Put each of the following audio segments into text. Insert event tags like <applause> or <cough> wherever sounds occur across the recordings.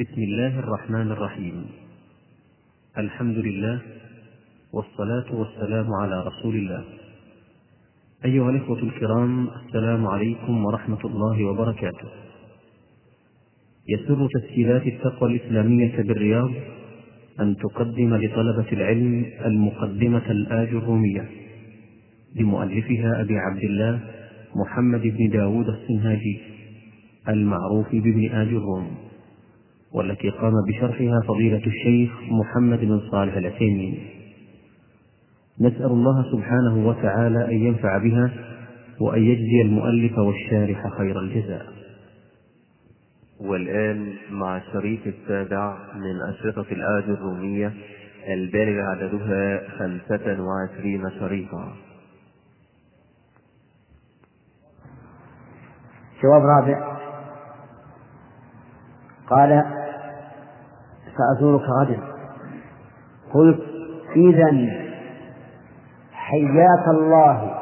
بسم الله الرحمن الرحيم. الحمد لله والصلاة والسلام على رسول الله. أيها الإخوة الكرام السلام عليكم ورحمة الله وبركاته. يسر تسجيلات التقوى الإسلامية بالرياض أن تقدم لطلبة العلم المقدمة الآج الرومية لمؤلفها أبي عبد الله محمد بن داود السنهاجي المعروف بابن آج الروم. والتي قام بشرحها فضيلة الشيخ محمد بن صالح العثيمين. نسأل الله سبحانه وتعالى أن ينفع بها وأن يجزي المؤلف والشارح خير الجزاء. والآن مع الشريط السابع من أشرطة الآج الرومية البالغ عددها خمسة وعشرين شريطا. جواب رابع. قال سأزورك غدا. قلت إذا حياك الله.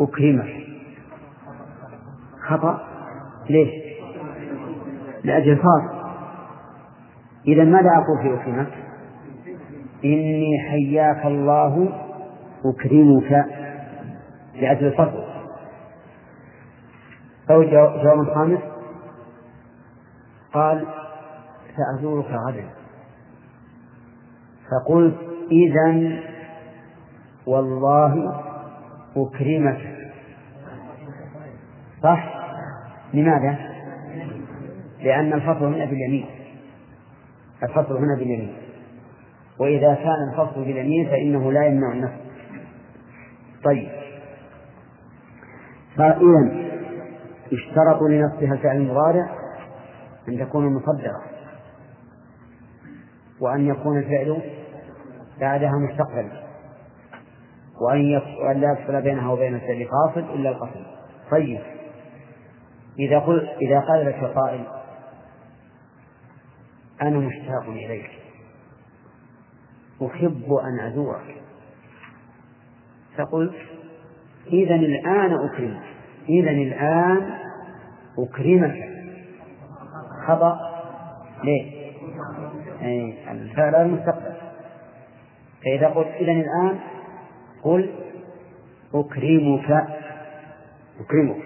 أكرمك. خطأ؟ ليش؟ لأجل الفاظ إذا ماذا أقول في أكرمك؟ إني حياك الله أكرمك. لأجل الفضل أو جواب خامس. قال سأزورك غدا. فقلت إذا والله أكرمك. صح؟ لماذا؟ لأن الفصل هنا باليمين. الفصل هنا باليمين. وإذا كان الفصل باليمين فإنه لا يمنع النفس. طيب. فإذا يشترط لنفسها الفعل المضارع أن تكون مصدرة وأن يكون الفعل بعدها مستقبلا. وأن لا يفصل بينها وبين الفعل فاصل إلا القصد. طيب. إذا قل إذا قال لك قائل أنا مشتاق إليك. أحب أن أزورك. فقلت إذا الآن أكرمك. إذا الآن أكرمك. خطأ؟ ليه؟ أي الفعل المستقبل. فإذا قلت إذا الآن قل أكرمك. أكرمك.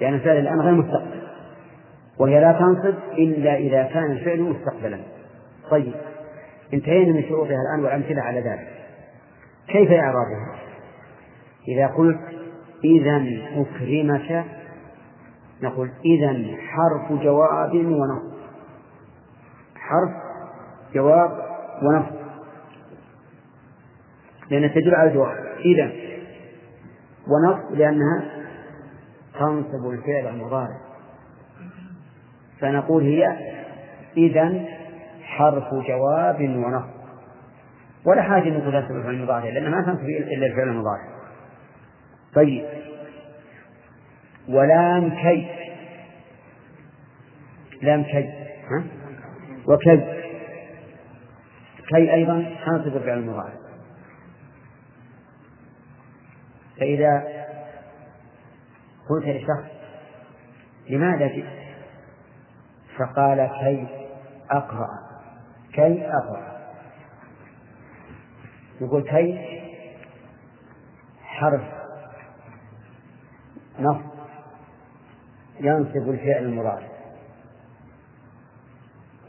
لأن الفعل الآن غير مستقبل. وهي لا تنصب إلا إذا كان الفعل مستقبلا. طيب. انتهينا من شروطها الآن والأمثلة على ذلك. كيف إعرابها؟ إذا قلت إذا أكرمك نقول إذا حرف جواب ونصب. حرف جواب ونصب لأنها تدل على الجواب إذا ونصب لأنها تنصب الفعل المضارع. فنقول هي إذا حرف جواب ونصب ولا حاجة نقول تنصب الفعل المضارع لأنها ما تنصب إلا الفعل المضارع. طيب. ولام كي. لام كي. ها؟ وكي كي أيضا تنصب الفعل المضارع. فإذا قلت لشخص لماذا جئت؟ فقال كي أقرأ. كي أقرأ. يقول كي حرف نص ينصب الفعل المضارع.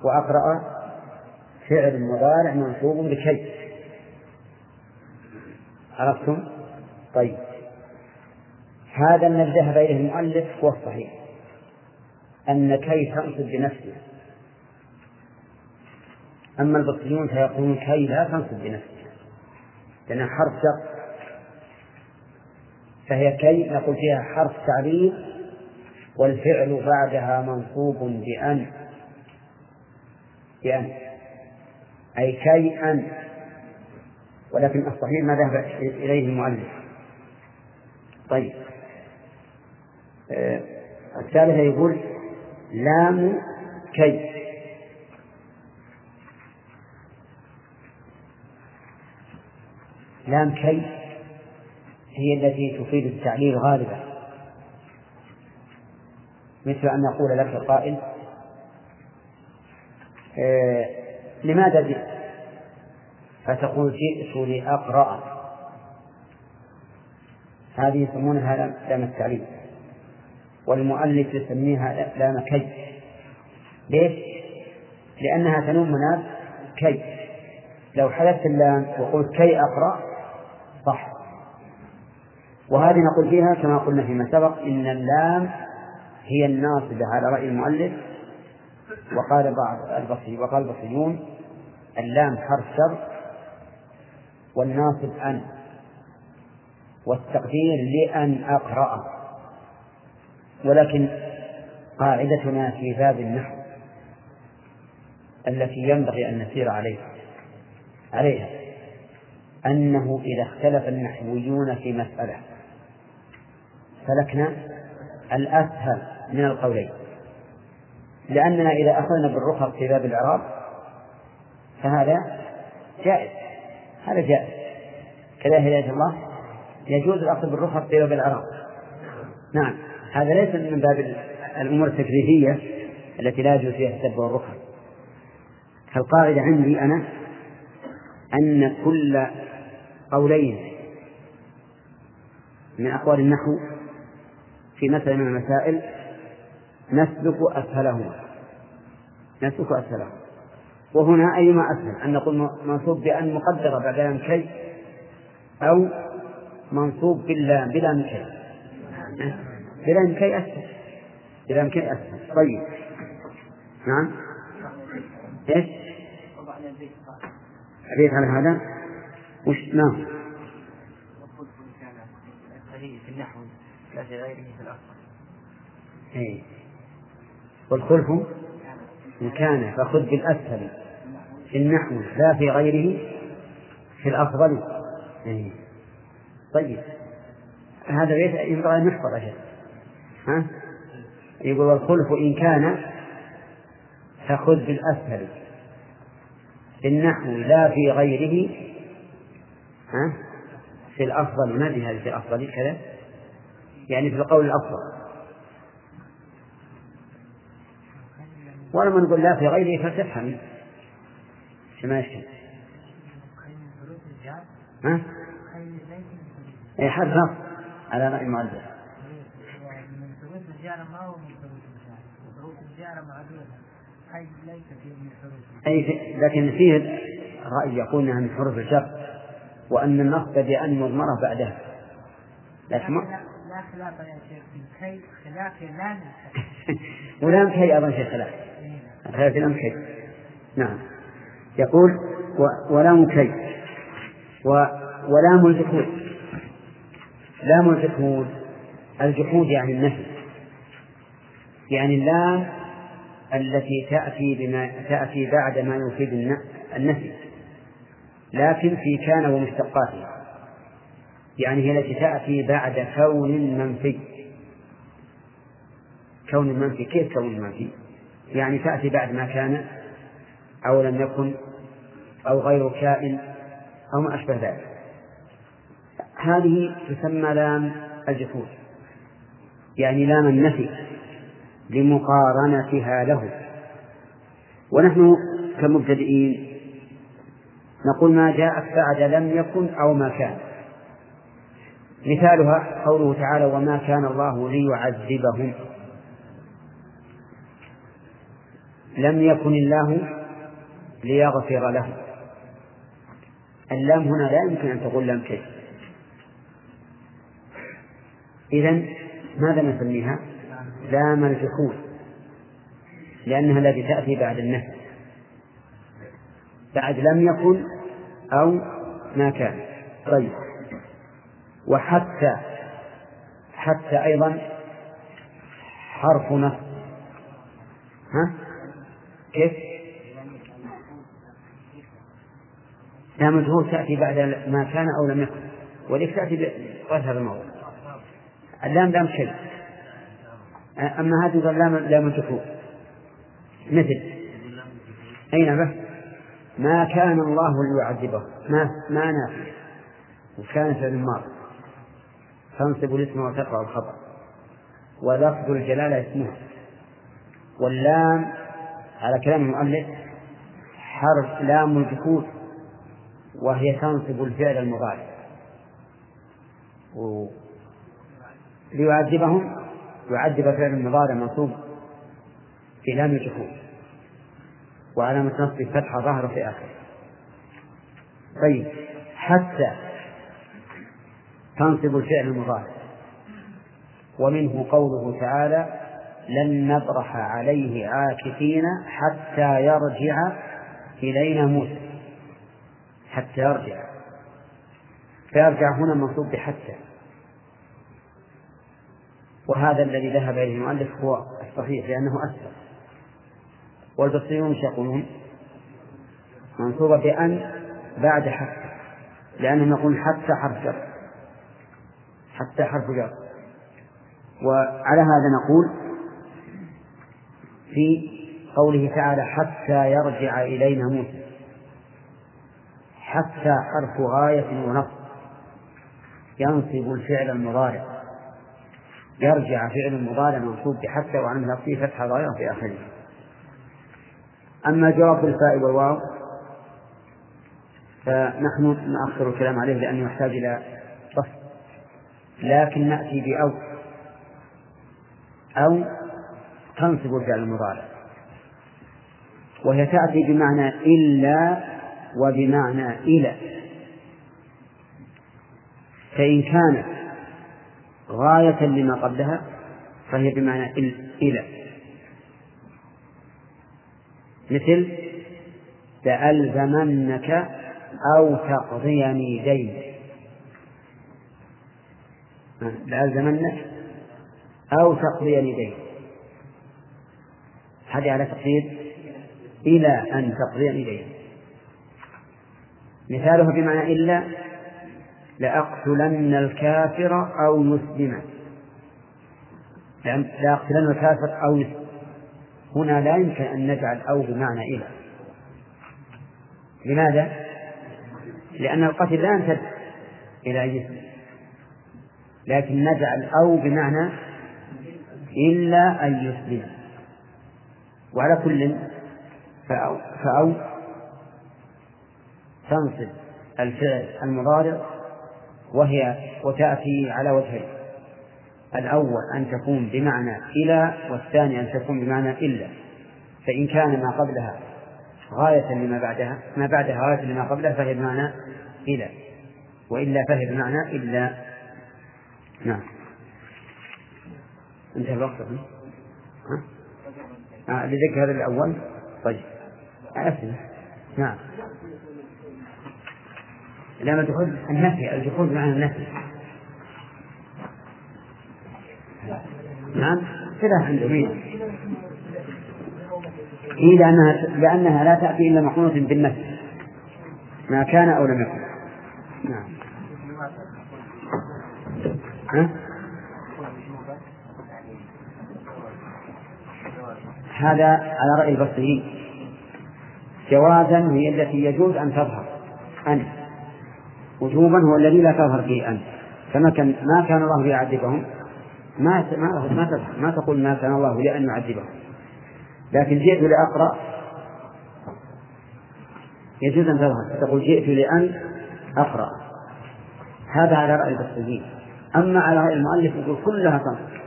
وأقرأ فعل مضارع منصوب بكي عرفتم؟ طيب. هذا الذي ذهب إليه المؤلف هو الصحيح. أن كي تنصب بنفسها أما البصريون فيقولون كي لا تنصب بنفسها لأنها حرف شرط فهي كي نقول فيها حرف تعليل والفعل بعدها منصوب بأن. بأن. أي أن ولكن الصحيح ما ذهب إليه المؤلف. طيب. آه الثالثة يقول لام كي. لام كي هي التي تفيد التعليل غالبا. مثل أن يقول لك قائل آه لماذا جئت؟ فتقول جئت لأقرأ. هذه يسمونها لام التعليم. والمؤلف يسميها لام كي ليش؟ لأنها تنوم مناب كي لو حذفت اللام وقلت كي أقرأ صح. وهذه نقول فيها كما قلنا فيما سبق إن اللام هي الناصبة على رأي المؤلف وقال بعض البصري وقال البصريون اللام حرف شر والناصب أن والتقدير لأن أقرأ. ولكن قاعدتنا في باب النحو التي ينبغي أن نسير عليها عليها أنه إذا اختلف النحويون في مسألة سلكنا الأسهل من القولين. لأننا إذا أخذنا بالرخص في باب الإعراب فهذا جائز. هذا جائز. كذا هداية الله. يجوز الأخذ بالرخص في باب الإعراب. نعم. هذا ليس من باب الأمور التكليفية التي لا يجوز فيها السب والرخص. فالقاعدة عندي أنا أن كل قولين من أقوال النحو في مسألة من المسائل نسلك أسهلهما. نسلك أسهلهما. وهنا أيما أسهل؟ أن نقول منصوب بأن مقدرة بعد لام كي أو منصوب باللام بلام كي بلام كي أسهل. بلام كي أسهل. طيب. نعم. إيش؟ البيت على هذا؟ وش؟ نعم. في النحو لا في غيره في الأصل. إيه. والخلف إن كان فخذ بالأسهل في النحو لا في غيره في الأفضل. إيه. طيب. هذا بيت ينبغي أن يحفظ ها؟ يقول والخلف إن كان فخذ بالأسهل في النحو لا في غيره ها؟ في الأفضل. ما هذه في الأفضل؟ كذا. يعني في القول الأفضل. ولما نقول لا في غيره فتفهم ما يشكل ها؟ أي حرف نص على رأي المؤلف أي لكن فيه رأي يقول أنها من حروف الجر وأن النصب بأن مضمرة بعدها. لكن ما لا خلاف يا شيخ في الكي خلاف لا ولام كي أظن شيء خلاف خلاف لام كي نعم. يقول. ولام كي. ولام الجحود. لام الجحود الجحود يعني النفي يعني اللام التي تأتي بما تأتي بعد ما يفيد النفي لكن في كان ومشتقاتها. يعني هي التي تأتي بعد كون منفي. كون منفي كيف كون منفي؟ يعني تأتي بعد ما كان أو لم يكن أو غير كائن أو ما أشبه ذلك. هذه تسمى لام الجحود. يعني لام النفي لمقارنتها له. ونحن كمبتدئين نقول ما جاءت بعد لم يكن أو ما كان. مثالها قوله تعالى وما كان الله ليعذبهم. لم يكن الله ليغفر لهم اللام هنا لا يمكن أن تقول لام كيف. إذا ماذا نسميها؟ لام الجحود لأنها التي تأتي بعد النهي بعد لم يكن أو ما كان. طيب. وحتى حتى أيضا حرف ها؟ كيف؟ لام الجهود تأتي بعد ما كان أو لم يكن. وليك تأتي غير هذا الموضوع. اللام لام شيء أما هذه لام لام الجحود مثل. أين به؟ ما كان الله ليعذبه. ما ما نافية وكان في الماضي تنصب الاسم وتقع الخبر. ولفظ الجلالة اسمه. واللام على كلام المؤلف حرف لام الجحود وهي تنصب الفعل المضارع. ليعذبهم يعذب فعل المضارع منصوب في لام الجحود. وعلامة نصب فتحة ظاهرة في آخره. طيب حتى تنصب الفعل المضارع. ومنه قوله تعالى لن نبرح عليه عاكفين حتى يرجع إلينا موسى. حتى يرجع. فيرجع هنا منصوب بحتى. وهذا الذي ذهب إليه المؤلف هو الصحيح لأنه أسهل والبصريون يقولون منصوبة بأن بعد حتى. لأنهم يقولون حتى حرف جر. حتى حرف جر. وعلى هذا نقول في قوله تعالى حتى يرجع إلينا موسى. حتى حرف غاية ونصب ينصب الفعل المضارع. يرجع فعل المضارع منصوب بحتى وعن نصبه فتح ظاهرة في آخره. أما جواب الفاء والواو فنحن نأخر الكلام عليه لأنه يحتاج إلى بسط لكن نأتي بأو. أو تنصب الفعل المضارع. وهي تأتي بمعنى إلا وبمعنى إلى. فإن كانت غاية لما قبلها فهي بمعنى إلى. مثل لألزمنك أو تقضيني دين. لألزمنك أو تقضيني دين. هذه على تقدير إلى أن تقضي إليه. مثاله بمعنى إلا لأقتلن الكافر أو يسلم. لأقتلن الكافر أو يسلم هنا لا يمكن أن نجعل أو بمعنى إلى. لماذا؟ لأن القتل لا يمتد إلى يسلم. لكن نجعل أو بمعنى إلا أن يسلم. وعلى كل فأو, فأو تنصب الفعل المضارع وهي وتأتي على وجهين. الأول أن تكون بمعنى إلى والثاني أن تكون بمعنى إلا. فإن كان ما قبلها غاية لما بعدها ما بعدها غاية لما قبلها فهي بمعنى إلى. وإلا فهي بمعنى إلا. نعم. انتهى الوقت. ها؟ آه لذكر هذا الأول. طيب. أسمع نعم. لما الجحود النفي. الجحود معنى النفي. نعم. كذا عندهم إيه لأنها لأنها لا تأتي إلا مقرونة بالنفي. ما كان أو لم يكن. نعم. ها؟ هذا على رأي البصريين. جوازا هي التي يجوز أن تظهر. أن وجوبا هو الذي لا تظهر فيه أن كما كان ما كان الله ليعذبهم؟ ما ما ما تظهر. ما تقول ما كان الله لأن يعذبهم. لكن جئت لأقرأ. يجوز أن تظهر. تقول جئت لأن أقرأ. هذا على رأي البصريين. أما على رأي المؤلف يقول كلها تنص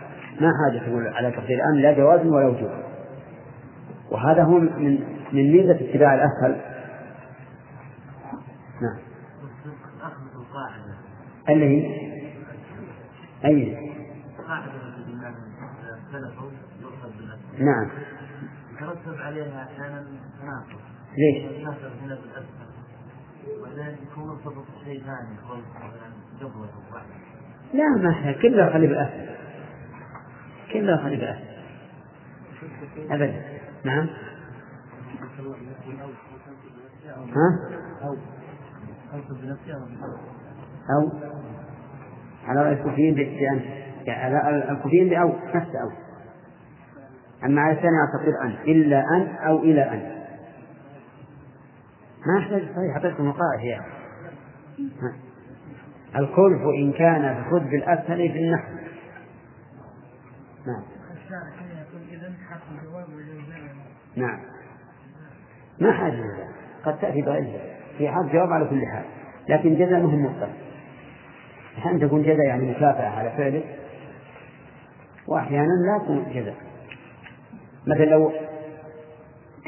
ما حاجة تقول على تفصيل الآن لا جواز ولا وجوب. وهذا هو من من ميزة اتباع الأسهل نعم. اللي هي؟ أي. نعم. يترتب عليها أحيانا تناقض ليش؟ النصر هنا بالأسفل. وبعدين يكون مرتبط بشيء ثاني قبل لا ما كلها خلي بالأسفل. كلها خلي بالأسفل. أبدا. نعم. ها؟ أو. على رأي الكوفيين بأن على الكوفيين بأو. نفس أو. أما على الثاني أعتقد أن. إلا أن أو إلى أن. ما يحتاج صحيح حطيت وقائع يعني. الخلف إن كان بخذ بالأسهل في النحو. نعم. نعم. ما حاجة إلى قد تأتي بغير جزاء في حال جواب على كل حال. لكن جزاء مهم مطلق. أحيانا تكون جزاء يعني مكافأة على فعلك وأحيانا لا تكون جزاء. مثلا لو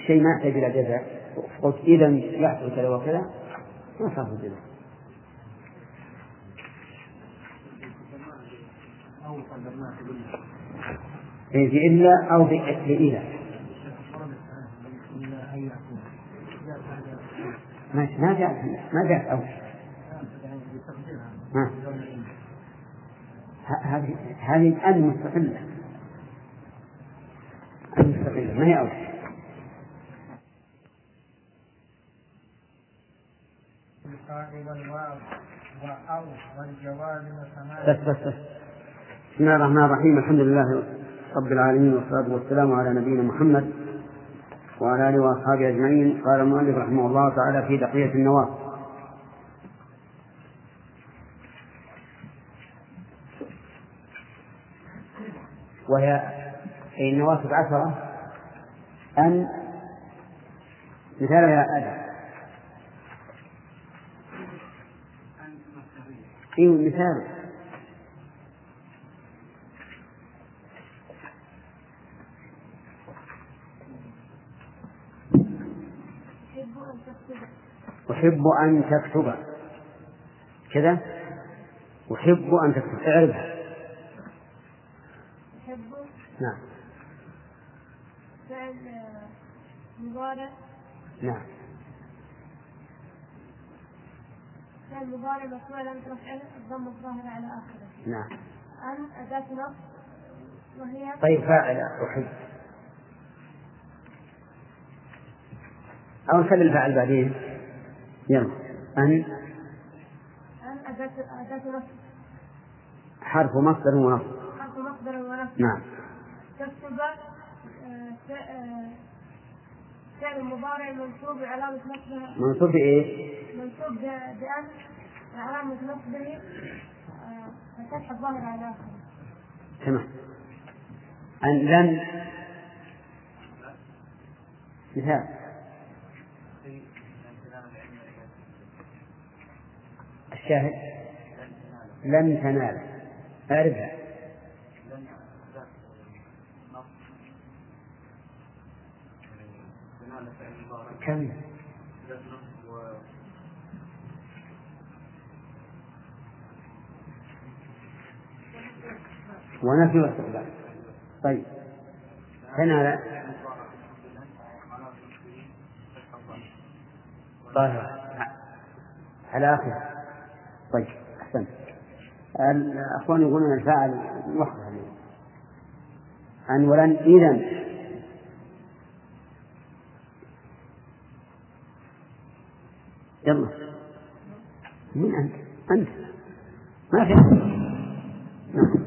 شيء ما يحتاج إلى جزاء قلت إذا يحصل كذا وكذا ما صار جزاء. إيه إلا أو في ما جاء ما جاء أو هذه هذه أن مستقلة أن مستقلة ما هي أو بس بس بس. بسم الله الرحمن الرحيم. الحمد لله رب العالمين والصلاة والسلام على نبينا محمد وعلى آله وأصحابه أجمعين. قال المؤلف رحمه الله تعالى في بقية النواة. وهي أي النوافذ عشرة أن مثالها أدى أيوه مثال. أحب أن تكتب. كذا؟ أحب أن تكتب. اعرفها. أحب. نعم. فعل مضارع نعم. فعل مضارع مفعول أن تفعل الضم الظاهر على آخره. نعم. أن أداة نصب وهي؟ طيب فاعل. أحب. أو نخلي الفاعل بعدين. يلا. أن أن أداة أداة حرف مصدر ونصب. حرف مصدر ونصب. نعم. تكتب آه، آه، فعل مضارع منصوب علامة نصبه. منصوب بإيه؟ منصوب بأن علامة نصبه آه، الفتح الظاهر على آخره؟ تمام. أن لن. مثال. الشاهد لن تنال. أعرفها كم؟ ونفي واستقبال. طيب. تنال. ظاهرة على آخر طيب أحسنت. الأخوان يقولون الفاعل وحده. أن ولن إذا يلا. من أنت؟ أنت. ما في. نعم.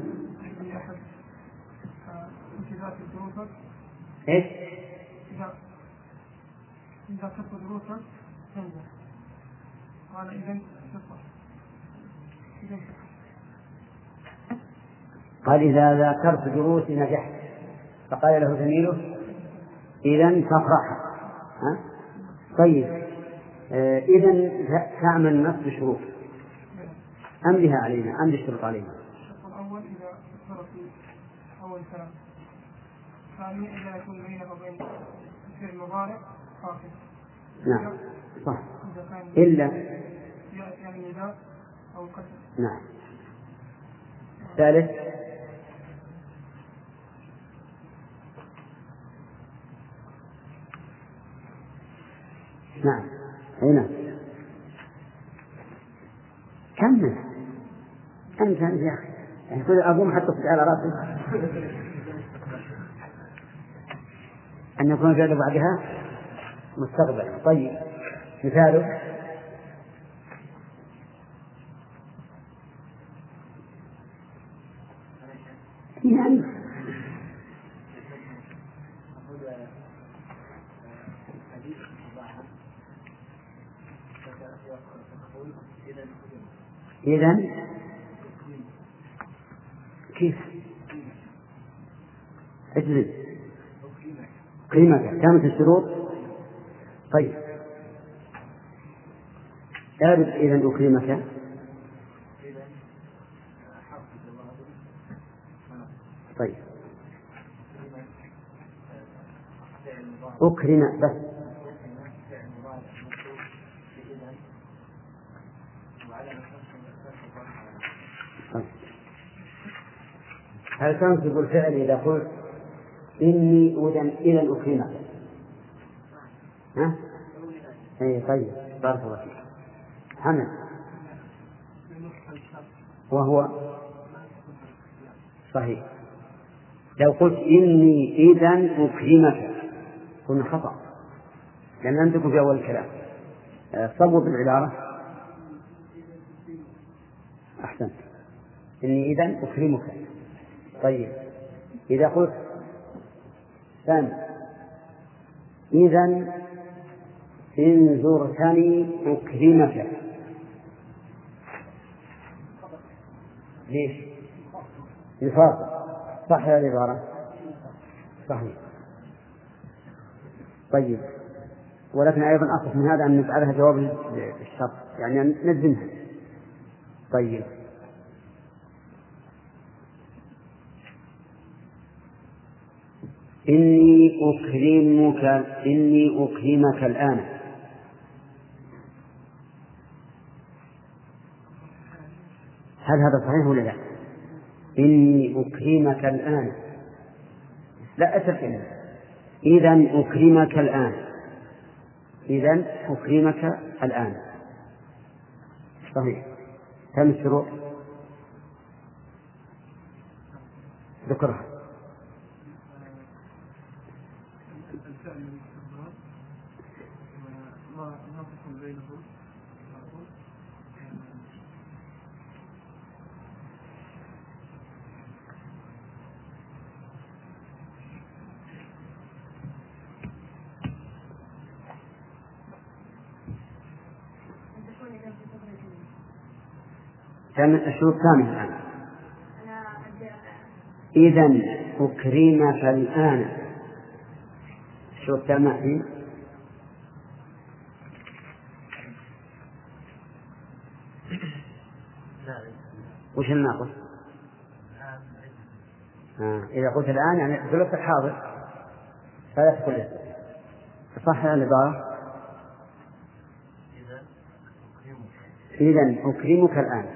إيش؟ إذا إذا دروسك قال إذا قال إذا ذاكرت دروسي نجحت. فقال له زميله إذا ها؟ طيب. آه إذا تعمل نصب شروط أم بها علينا أم بالشروط علينا. الشرط الأول إذا في أول كلام. ثانيا إذا يكون بينه وبين الفعل المضارع فاصل. نعم صح. إلا. يأتي يعني النداء أو القسم نعم. ثالث. نعم. أي نعم. كمل. أنت أنت يا أخي. يعني كل أقوم حتى على رأسي. أن يكون الفعل بعدها مستقبلا. طيب. مثاله يعني إذا كيف؟ اجلس. قيمته كانت الشروط؟ طيب. اعرف إذا أكرمك طيب. أكرم بس. هل تنصب الفعل إذا قلت إني أذن إذا أكرمك ها؟ أي طيب. بارك الله فيك. حمد وهو؟ صحيح. لو قلت إني إذا أكرمك كنا خطأ. لأن تكن في أول الكلام. صوب العبارة أحسنت. إني إذا أكرمك طيب. إذا قلت ثاني. إذا إن زرتني أكرمك. ليش؟ نفاق صح هذه العبارة صحيح. طيب. ولكن أيضا أصح من هذا أن نجعلها جواب الشرط يعني أن نجزمها طيب. إني أكرمك إني أكرمك الآن. هل هذا صحيح ولا لا؟ إني أكرمك الآن. لا أتكلم إذا أكرمك الآن. إذا أكرمك الآن. صحيح. الشروط؟ ذكرها. كم الشروط كاملة الآن إذا أكرمك الآن الشروط كاملة في وش الناقص؟ آه. إذا قلت الآن يعني في الوقت الحاضر فلا تقول صح العبارة؟ إذا أكرمك الآن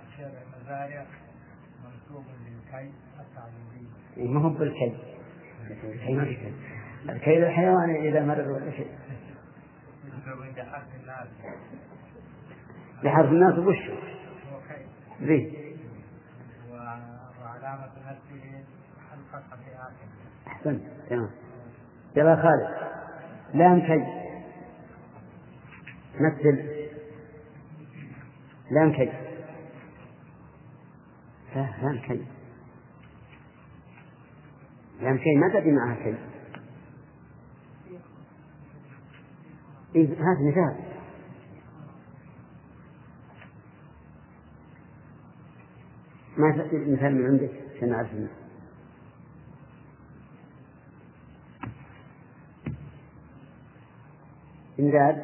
فعل المزارع منصوب للكي التعليمي. ما هو بالكي الكي ما في كي الكي للحيوان إذا مرر ولا شيء. لحرف الناس وش هو كي ذي و- وعلامة نفسه الفتحة في آخره أحسنت تمام. يلا خالد. لام كي مثل لام كي لا لام كي لام كي ما تأتي معها كي إيه هات مثال ما مثال من عندك؟ عشان منه. إمداد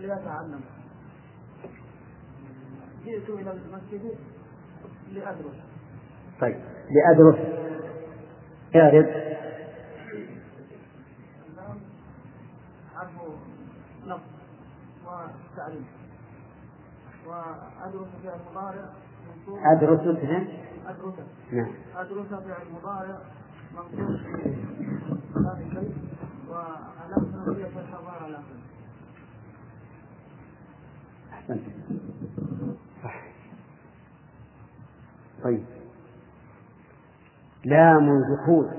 لأتعلم جئت إلى المسجد لأدرس. طيب لأدرس. اعرض حرف نصب وتعليم. وأدرس فعل مضارع منصوب. أدرس مثلا أدرس. نعم. أدرس فعل مضارع منصوب. هذا الشيء. وعلامة نصبية الحضارة آخره أحسنت صح طيب. لام الدخول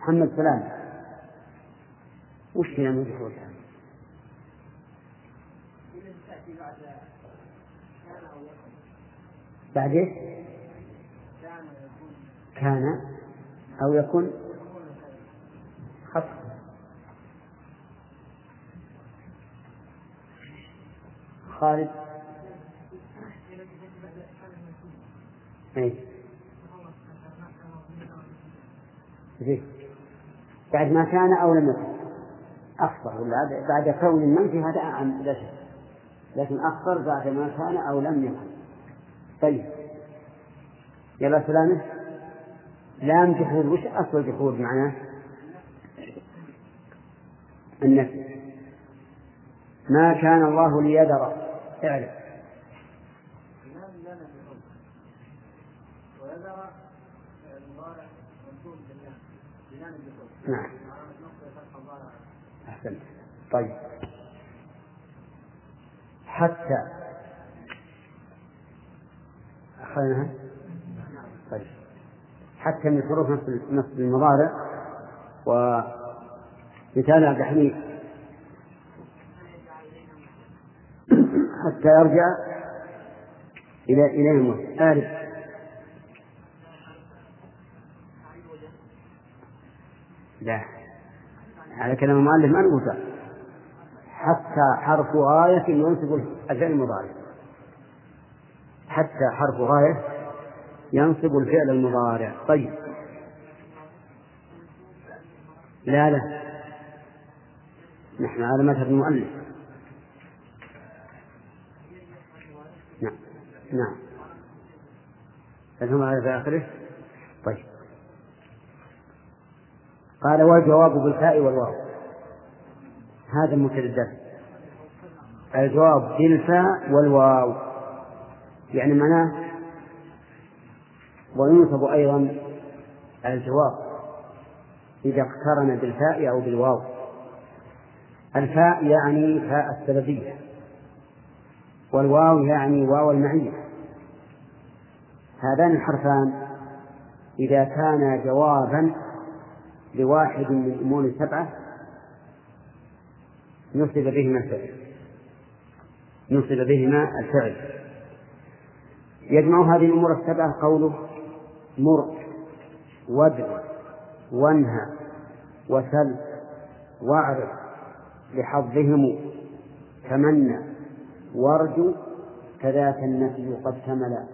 محمد سلام. وش لام الدخول بعد إيش؟ كان أو يكون. خط خالد. أي زين بعد ما كان أو لم يكن. أخطر ولا بعد كون المنفي هذا أعم لا شك لكن أخطر بعد ما كان أو لم يكن. طيب. يلا سلامة. لام جحود وش أصل جحود معناه؟ النفي ما كان الله ليذر. اعلم نعم. أحسنت. طيب. حتى. أخذناها طيب. حتى من حروف نصب المضارع. ومثال عبد الحميد. حتى يرجع إلى إليهم. آلف لا. على كلام المؤلف ما نقول حتى حرف غاية ينصب الفعل المضارع. حتى حرف غاية ينصب الفعل المضارع. طيب. لا لا. نحن على مذهب المؤلف. نعم. نعم. هل هم على في آخره؟ طيب. قال والجواب بالفاء والواو. هذا الدرس الجواب بالفاء والواو. يعني معناه وينصب أيضا الجواب إذا اقترن بالفاء أو بالواو. الفاء يعني فاء السببية. والواو يعني واو المعية. هذان الحرفان إذا كانا جوابا لواحد من الأمور السبعة نصب بهما الفعل. نصب بهما الفعل. يجمع هذه الأمور السبعة قوله مر وادع وانهى وسل واعرف لحظهم تمنى وارجو كذاك النفي قد كمل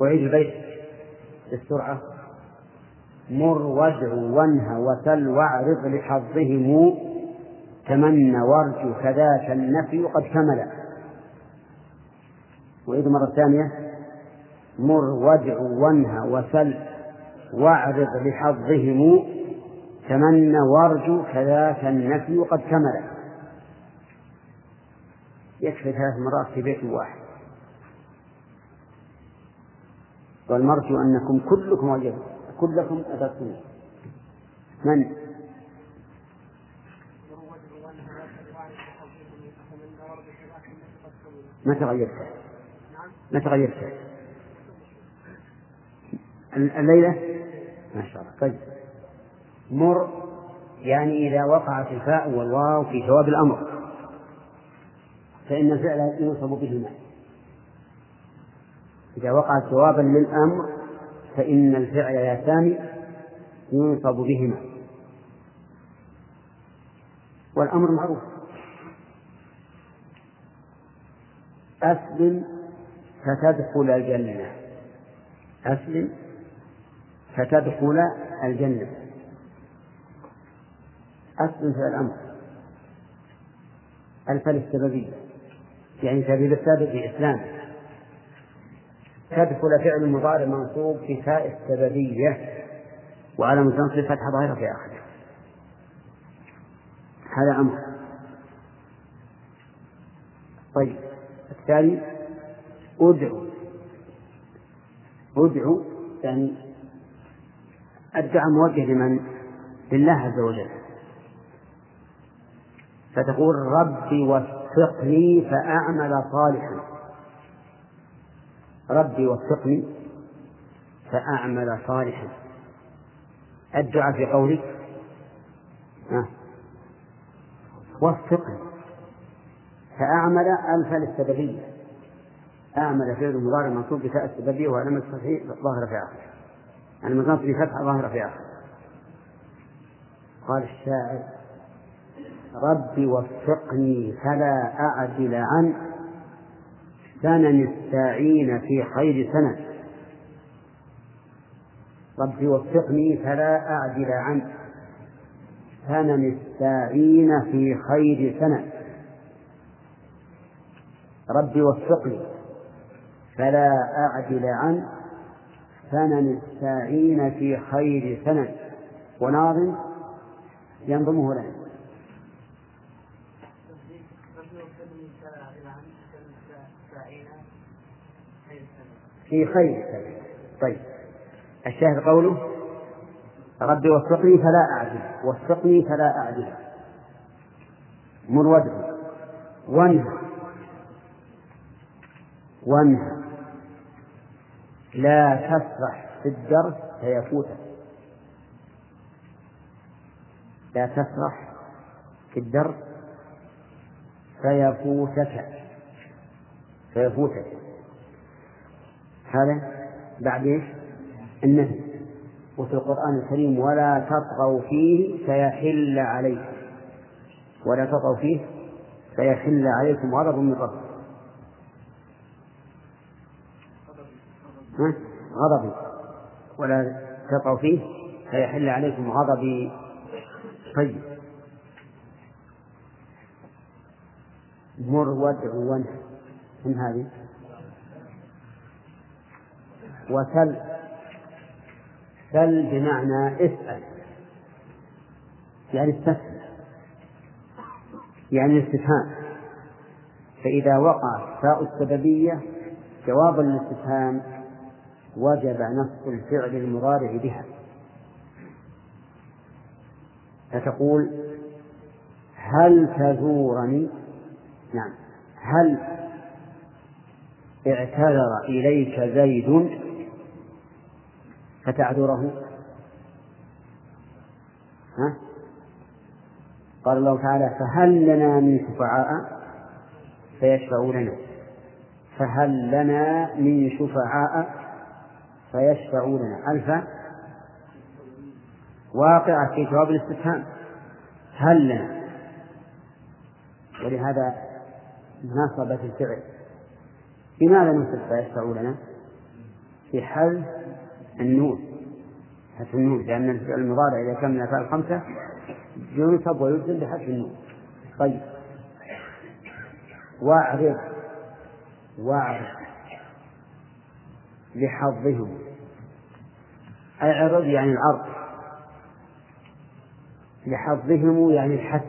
وعيد البيت. بالسرعة مر وادع وانهى وسل واعرض لحظهم تمنى وارجو كذاك النفي قد كمل. وعيد مرة ثانية مر وادع وانهى وسل واعرض لحظهم تمنى وارجو كذاك النفي قد كمل. يكفي ثلاث مرات في بيت واحد. والمرجو أنكم كلكم وجدوا كلكم أدركتم من؟ ما تغيرت؟ ما تغيرت. الليلة؟ ما شاء الله. طيب. مر يعني إذا وقعت الفاء والواو في جواب الأمر. فإن الفعل ينصب بهما إذا وقعت جوابا للأمر فإن الفعل يا سامي ينصب بهما. والأمر معروف. أسلم فتدخل الجنة. أسلم فتدخل الجنة. أسلم في الأمر. الفل السببية. يعني سبيل السابق في إسلام تدخل فعل مضارع منصوب في تاء السببية وعلى مستنصب فتحة ظاهرة في آخره هذا أمر. طيب الثاني ادعو. ادعو يعني الدعاء موجه لمن؟ لله عز وجل. فتقول ربي وفقني فأعمل صالحا. ربي وفقني فأعمل صالحا. الدعاء في قولك وفقني فأعمل ألف للسببية. أعمل فعل مضارع منصوب بتاء السببية وعلامة الصحيح ظاهرة في آخره يعني منصوب بفتحة ظاهرة في آخره قال الشاعر رب وفقني فلا أعدل عن سنن الساعين في خير سنن. رب وفقني فلا أعدل عن سنن الساعين في خير سنن. رب وفقني فلا أعدل عن سنن الساعين في خير سنن. وناظم ينظمه لنا. في خير. طيب الشاهد قوله ربي وفقني فلا أعدل وفقني فلا أعدل مر وجهه. وانهى. وانهى. لا تسرح في الدرس فيفوتك لا تسرح في الدرس فيفوتك. فيفوتك. هذا بعد إيش؟ النهي. وفي القرآن الكريم ولا تطغوا فيه فيحل عليكم. ولا تطغوا فيه فيحل عليكم غضب من ربكم. غضبي ولا تطغوا فيه فيحل عليكم غضبي طيب. مر وادع وانهى. من هذه؟ وسل. سل بمعنى اسأل. يعني استفهم يعني الاستفهام. فإذا وقعت فاء السببية جوابا للاستفهام وجب نصب الفعل المضارع بها. فتقول هل تزورني؟ نعم. هل اعتذر إليك زيد؟ فتعذره. ها؟ قال الله تعالى فهل لنا من شفعاء؟ فيشفعوا لنا. فهل لنا من شفعاء؟ فيشفعوا لنا. ألف واقعة في جواب الاستفهام. هل لنا؟ ولهذا نصبت الفعل. لماذا نصب فيشفعوا لنا؟ في حل النون حذف النون لأن الفعل المضارع إذا كان من الأفعال الخمسة ينصب ويجزم بحذف النون طيب. واعرض. واعرض. لحظهم. اعرض يعني العرض لحظهم يعني الحث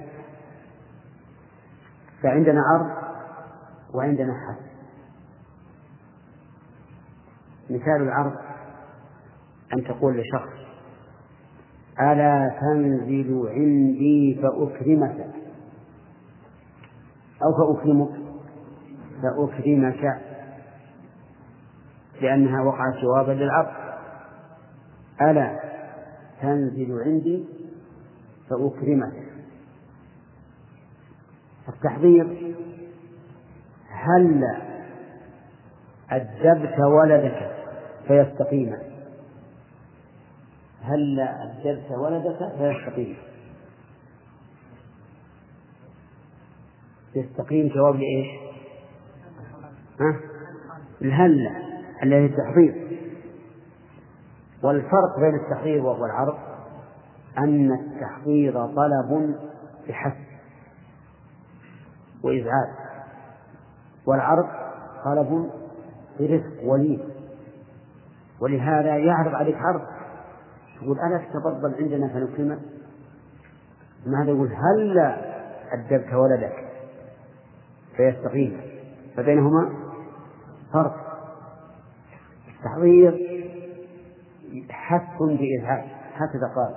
فعندنا عرض وعندنا حث مثال العرض. أن تقول لشخص ألا تنزل عندي فأكرمك. أو فأكرمك فأكرمك. لأنها وقعت جوابا للعرض ألا تنزل عندي فأكرمك. التحضير هل أدبت ولدك فيستقيم هل أدبت ولدك فيستقيم يستقيم جواب لإيش؟ ها؟ الهلا الذي التحضير والفرق بين التحضير والعرض أن التحضير طلب بحث وإزعاج والعرض طلب برفق ولين ولهذا يعرض عليك عرض تقول ألا تتفضل عندنا فنكرمك ماذا يقول هل أدبت ولدك. فيستقيم. فبينهما فرق. التحضير حث بإزعاج هكذا قال.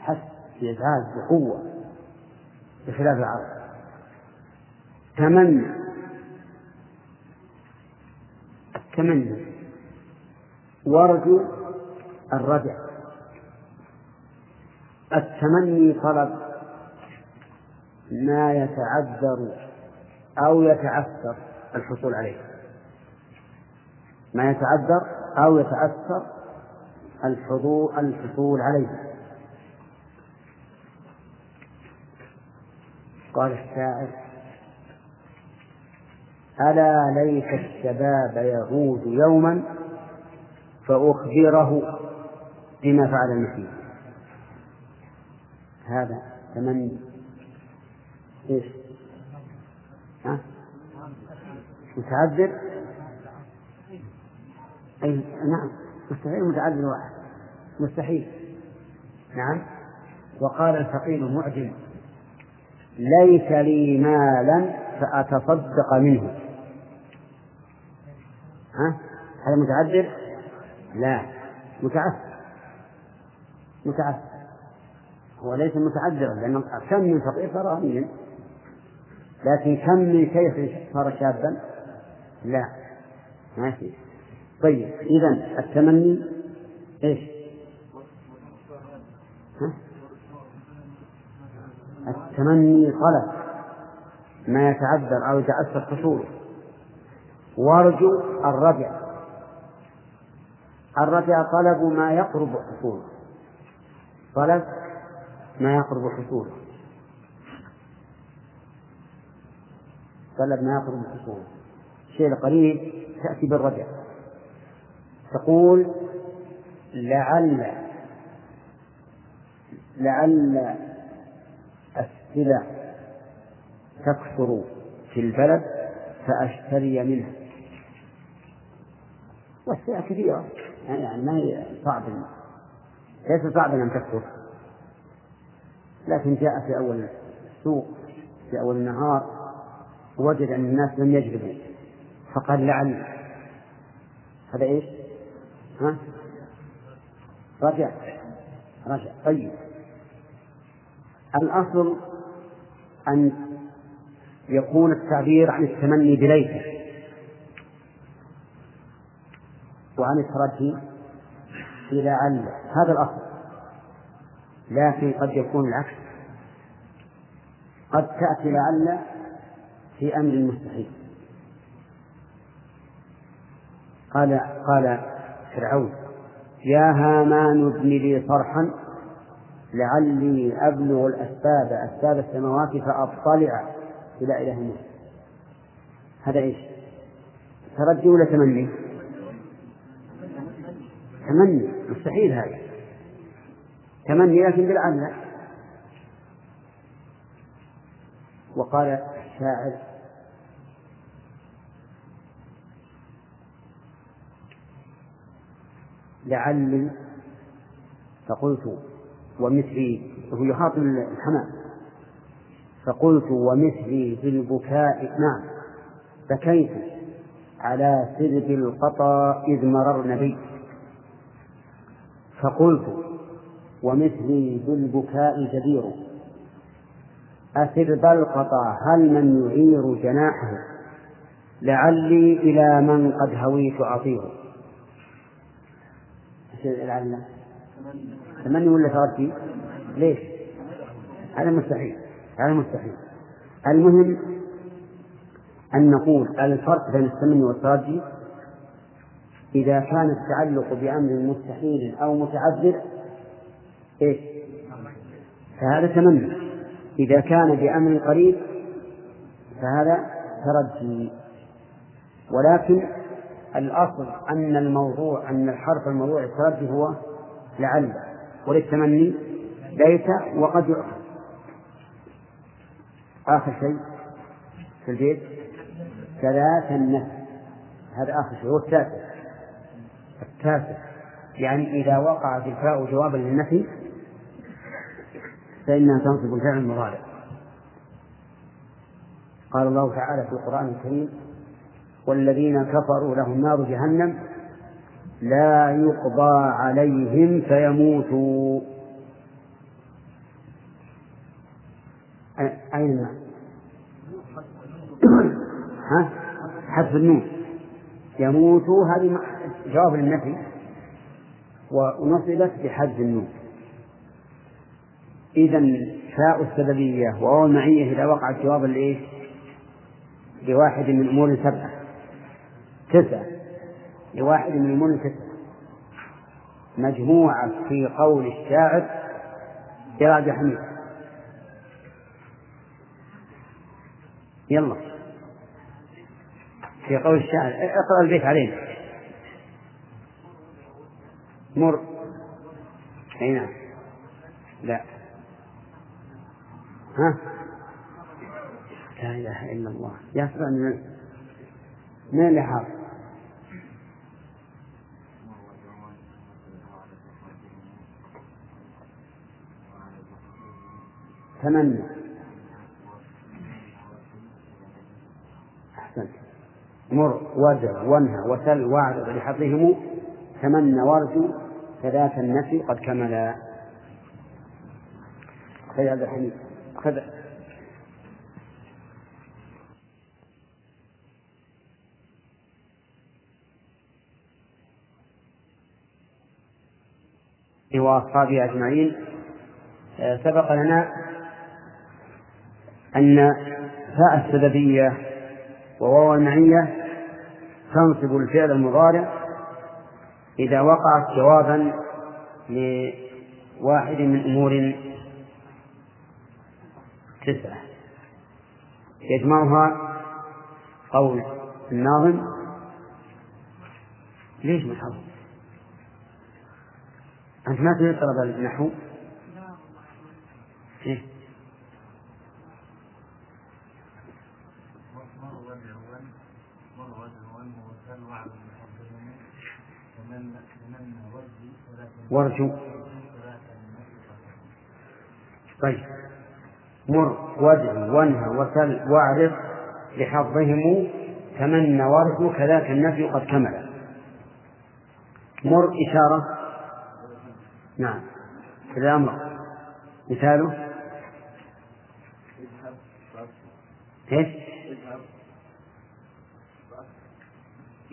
حث بإزعاج بقوة. بخلاف العرض تمنى. التمنى وارجو الرجع. التمني طلب ما يتعذر أو يتعثر الحصول عليه. ما يتعذر أو يتأثر الحضور الحصول عليه. قال الشاعر ألا ليت الشباب يعود يوما فأخبره بما فعل المسيح هذا تمني إيش؟ ها؟ متعذر؟ أي نعم مستحيل متعذر واحد مستحيل نعم وقال الفقير المعجم ليس لي مالا فأتصدق منه ها؟ هذا متعذر؟ لا متعثر متعثر هو ليس متعذرا لأن كم من فقير صار غنيا لكن كم من شيخ صار شابا؟ لا ما في. طيب إذا التمني؟ ها؟ التمني طلب ما يتعذر أو يتأثر حصوله وارجو الرجع. الرجع طلب ما يقرب حصوله طلب ما يقرب حصوله. طلب ما يقرب حصوله. الشيء القريب تأتي بالرجع. تقول لعل لعل السلع تكثر في البلد فأشتري منها. والسلع كثيرة يعني ما هي صعب ليس صعبا أن تكثر لكن جاء في أول السوق في أول النهار وجد أن الناس لم يجلبوا فقال لعل هذا إيش؟ ها؟ رجع. رجع. طيب. الأصل أن يكون التعبير عن التمني بليته وعن الترجي. بلعل هذا الأصل لكن قد يكون العكس قد تأتي لعل في أمر مستحيل قال قال فرعون يا هامان ابن لي صرحا لعلي أبلغ الأسباب أسباب السماوات فأطلع إلى إله موسى هذا إيش؟ ترجي ولا تمني؟ تمني مستحيل هذا. تمني لكن بالعمل وقال الشاعر لعلي فقلت ومثلي وهو يخاطب الحمام. فقلت ومثلي في البكاء نعم. بكيت على سرب القطا إذ مررن بي. فقلت ومثلي بالبكاء جدير. أسرب القطا هل من يعير جناحه؟ لعلي إلى من قد هويت أطير. لعل تمني ولا ترجي؟ ليش؟ هذا مستحيل هذا مستحيل. المهم أن نقول الفرق بين التمني والترجي إذا كان التعلق بأمر مستحيل أو متعذر إيش؟ فهذا تمني إذا كان بأمر قريب فهذا ترجي ولكن الأصل أن الموضوع أن الحرف الموضوع الترجي هو لعل. وللتمني ليس وقد يؤخذ. آخر شيء في البيت؟ ثلاث النفس. هذا آخر شيء. هو التاسع التاسع يعني إذا وقعت الفاء جوابا للنفي فإنها تنصب الفعل المضارع قال الله تعالى في القرآن الكريم والذين كفروا لهم نار جهنم لا يقضى عليهم فيموتوا أين؟ ها؟ حذف النون يموتوا هذه جواب للنفي ونصبت بحذف النون. إذا فاء السببية وواو المعية إذا وقعت جوابا لإيش؟ لواحد من أمور سبعة. تسعة. لواحد من أمور تسعة. مجموعة في قول الشاعر عبد الحميد يلا. في قول الشاعر اقرأ البيت علينا. مر. أي نعم. لا. ها؟ لا إله إلا الله. أن من اللي حاضر؟ تمنى. أحسنت. مر ودع وانهى وسل واعرض لحظهم تمنى وارجو فذاك النفي قد كمل خذ هذا الحديث خذ وأصحابه أجمعين. سبق لنا أن فاء السببية وواو المعية تنصب الفعل المضارع إذا وقعت جوابا لواحد من أمور تسعة يجمعها قول الناظم ليش ما؟ أنت ما تريد طلب النحو؟ إيه؟ وارجو. طيب. مر وادع وانهى وسل واعرض لحظهم تمنى وارجو كذاك النفي قد كمل. مر إشارة. نعم. كذا أمر. مثاله. إيش؟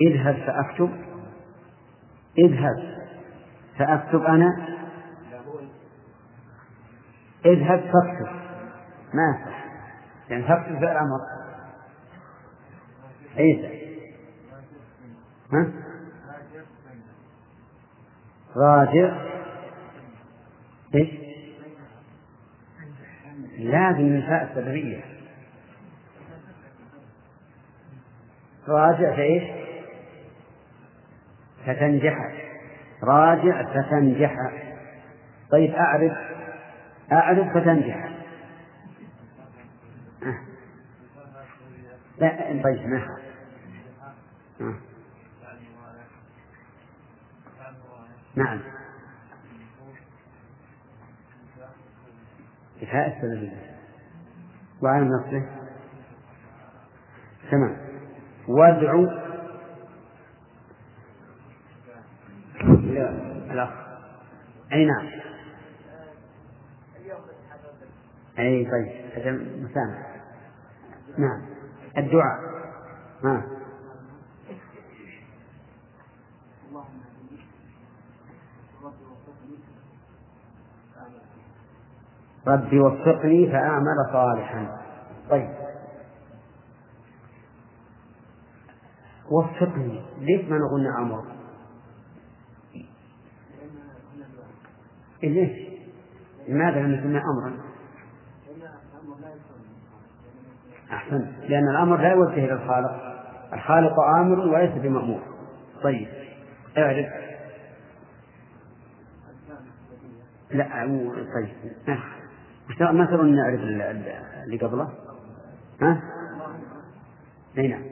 اذهب. فأكتب اذهب. فأكتب أنا. اذهب فاكتب. ما يصح. يعني فاكتب فعل أمر. عيسى ها؟ راجع. إيش؟ لازم من فاء السببية. راجع فايش؟ فتنجح راجع فتنجح. طيب أعرف أعرف فتنجح. لا طيب ما نعم. إفاء السببية وعلى نصله تمام. وادعو الأخ. أي نعم. أي طيب هذا مسامح. نعم. الدعاء. ها. ربي وفقني فأعمل صالحا. طيب. وفقني. ليش ما نقول أمر ليش لماذا لم يسمى أمرا؟ أحسن. لأن الأمر لا يوجه إلى الخالق. الخالق آمر وليس بمأمور. طيب. اعرف. لا طيب. ترون نعرف اللي قبله؟ ها؟ أي نعم.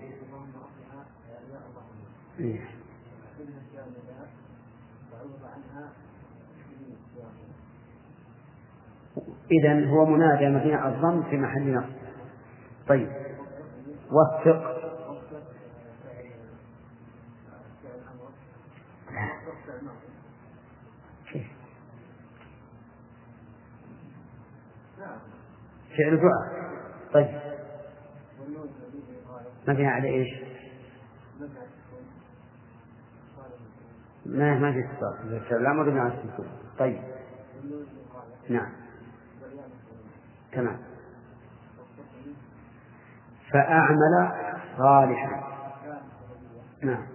إذا هو منادى مبني الضم في محل نصب طيب. وفق فعل دعاء. طيب. مبني على إيش؟ ما ما في اتصال. لا مبني على السكون طيب. نعم. تمام. فأعمل صالحا. نعم.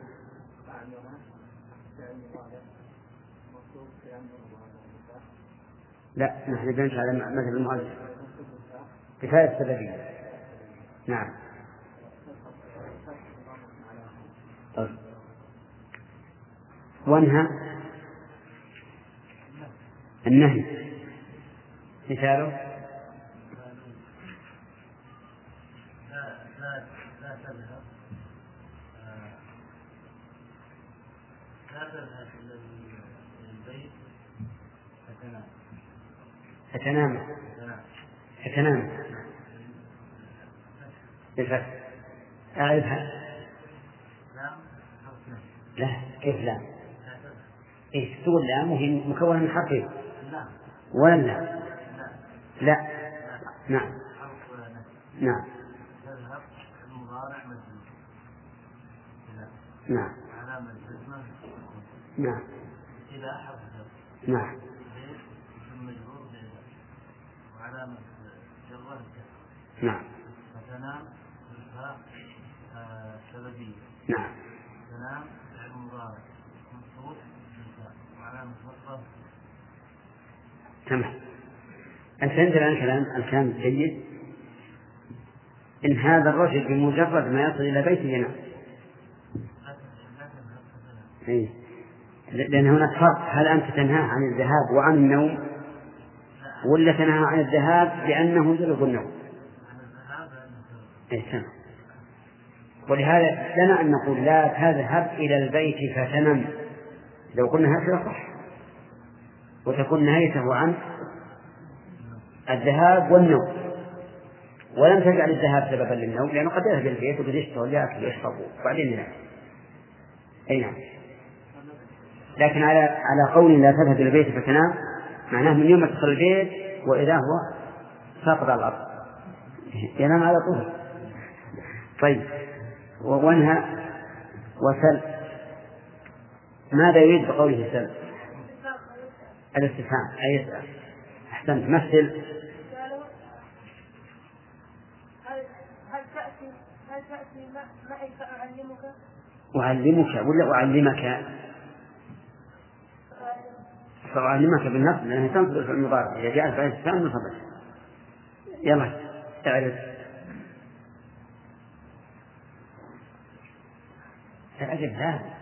لا نحن نمشي على مذهب المؤلف. كفاية السببية. نعم. طيب. وانهى النهي. مثاله؟ فتنام فتنام بالفتح أعرفها لا كيف لا؟ إيش تقول لام وهي مكونة من حرفين ولا لا؟ لا. نعم. نعم. نعم. نعم. نعم. وعلامة جره نعم. فتنام الفاء سببية نعم. تنام فعل مضارع منصوب بالفاء وعلامة نصبه تمام. أنت فهمت الآن كلام الكلام الجيد إن هذا الرجل بمجرد ما يصل إلى بيته ينام إيه. لأن هناك فرق. هل أنت تنهاه عن الذهاب وعن النوم؟ ولا تنهى عن الذهاب لأنه يلغ النوم. إيه ولهذا لنا أن نقول لا تذهب إلى البيت فتنم. لو قلنا هكذا صح؟ وتكون نهايته عن الذهاب والنوم. ولم تجعل الذهاب سببا للنوم لأنه قد يذهب إلى البيت وقد يشتغل يأكل ويشرب وبعدين ينام. أي نعم. لكن على على قول لا تذهب إلى البيت فتنام معناه من يوم ما تدخل البيت وإذا هو ساقط على الأرض. ينام على طول. طيب وانهى وسل. ماذا يريد بقوله سل؟ الاستفهام أي يسأل أحسنت. مثل. هل هل تأتي هل تأتي معي فأعلمك؟ أعلمك ولا أعلمك؟ فأعلمك بالنصب لأنها تنصب في المضارع. إذا جاءت بعد الاستفهام نصبت يلا اعرف تعرف هذا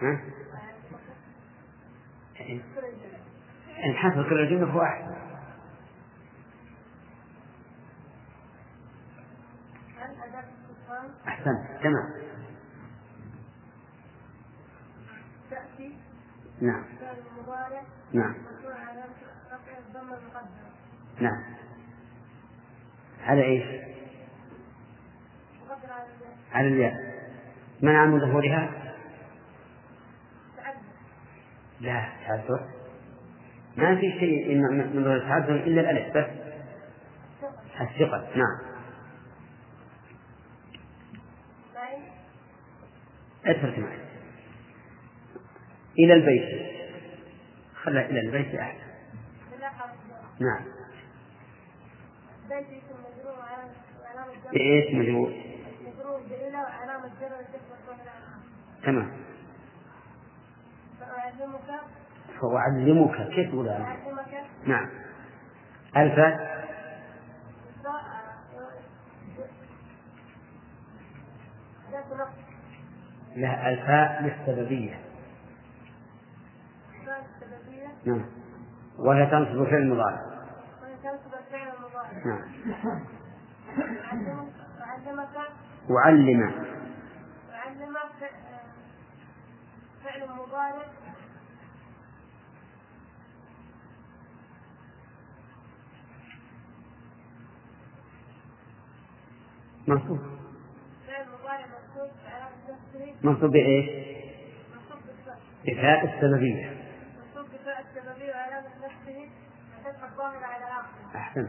ها؟ إن حصل كل الجملة هو استفهام أحسنت تمام تأتي نعم. نعم. نعم. على إيش؟ على الياء. منع من ظهورها؟ لا تعذر. ما في شيء من ظهور التعذر إلا الألف بس. الثقل نعم. اترك معي. إلى البيت. خلى إلى البيت أحسن نعم. اسم مجرور تمام. فأعلمك فأعلمك كيف تقول؟ أعلمك نعم. نقص لا الفاء للسببية ذات سببية نعم. وهي تنصب فعل المضارع. وهي تنصب نعم. أعلمك أعلمك أعلم أعلمك فعل مضارع منصوب. فعل مضارع منصوب منصوب بإيش؟ منصوب بالفتح بفاء السببية منصوب بفاء السببية وعلامة نفسه الفتحة الظاهرة على آخره أحسن.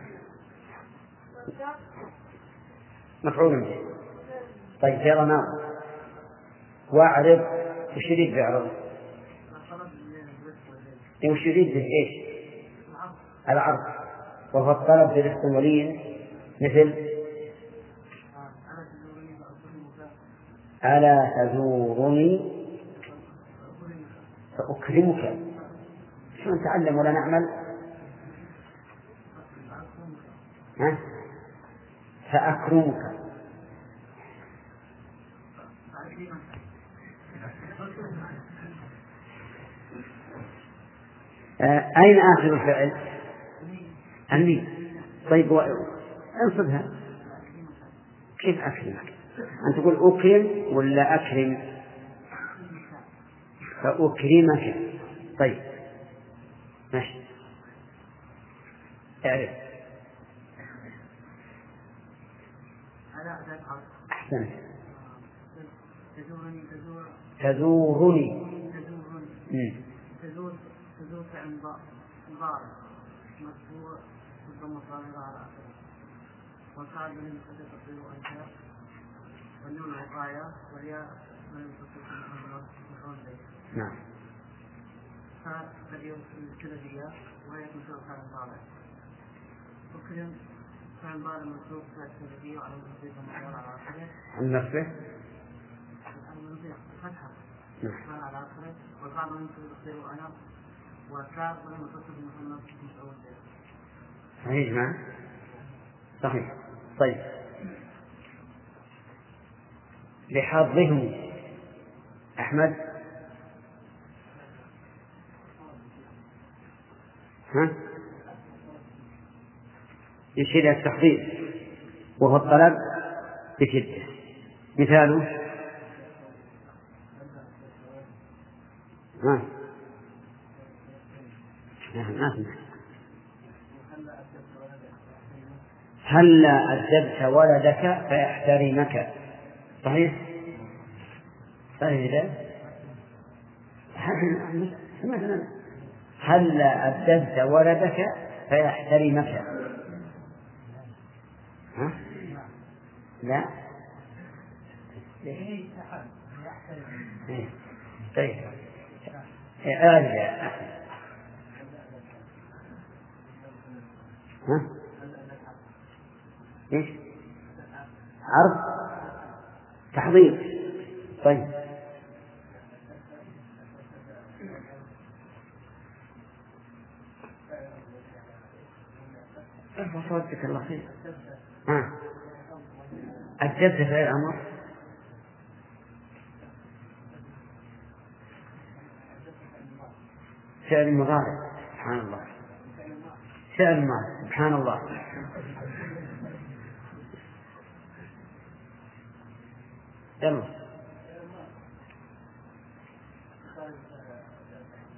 مفعول. به طيب يلا نعم واعرض وش يريد بيعرض؟ إيه وش يريد به إيش؟ العرض. وهو الطلب في الاحتمالين مثل ألا تزورني ألا فأكرمك. تزورني فأكرمك شو نتعلم ولا نعمل؟ فأكرمك آه، أين آخر الفعل؟ الميم طيب. انصبها كيف أكرمك؟ أن تقول أكرم ولا أكرم؟ فأكرمك طيب ماشي اعرف ألا تذهب أحسنت تزورني تزور. تزورني. تزورني. تزور تزور فعل مضارع مرفوع بالضم الظاهرة على آخره. والفاعل من تقدير أنت والنون وقاية والياء من به نعم. فاليوم الكلابية وهي تنشر فعل مضارع وكلم على عن نفسه؟ نعم. على والبعض وكاف ولم يتصل بمحمد صحيح نعم. صحيح. طيب. لحظهم أحمد؟ ها؟ يشير إلى التحضير وهو الطلب بشدة. مثاله ها؟ هلا أدبت ولدك فيحترمك صحيح؟ صحيح أنا هلا أدبت ولدك فيحترمك ها؟ لا إيه. طيب إيه، ها؟ إيش؟ عرض تحضير طيب صوتك الله خير أجبت فعل الأمر؟ فعل مضارع سبحان الله. فعل ماضي سبحان الله. يلا.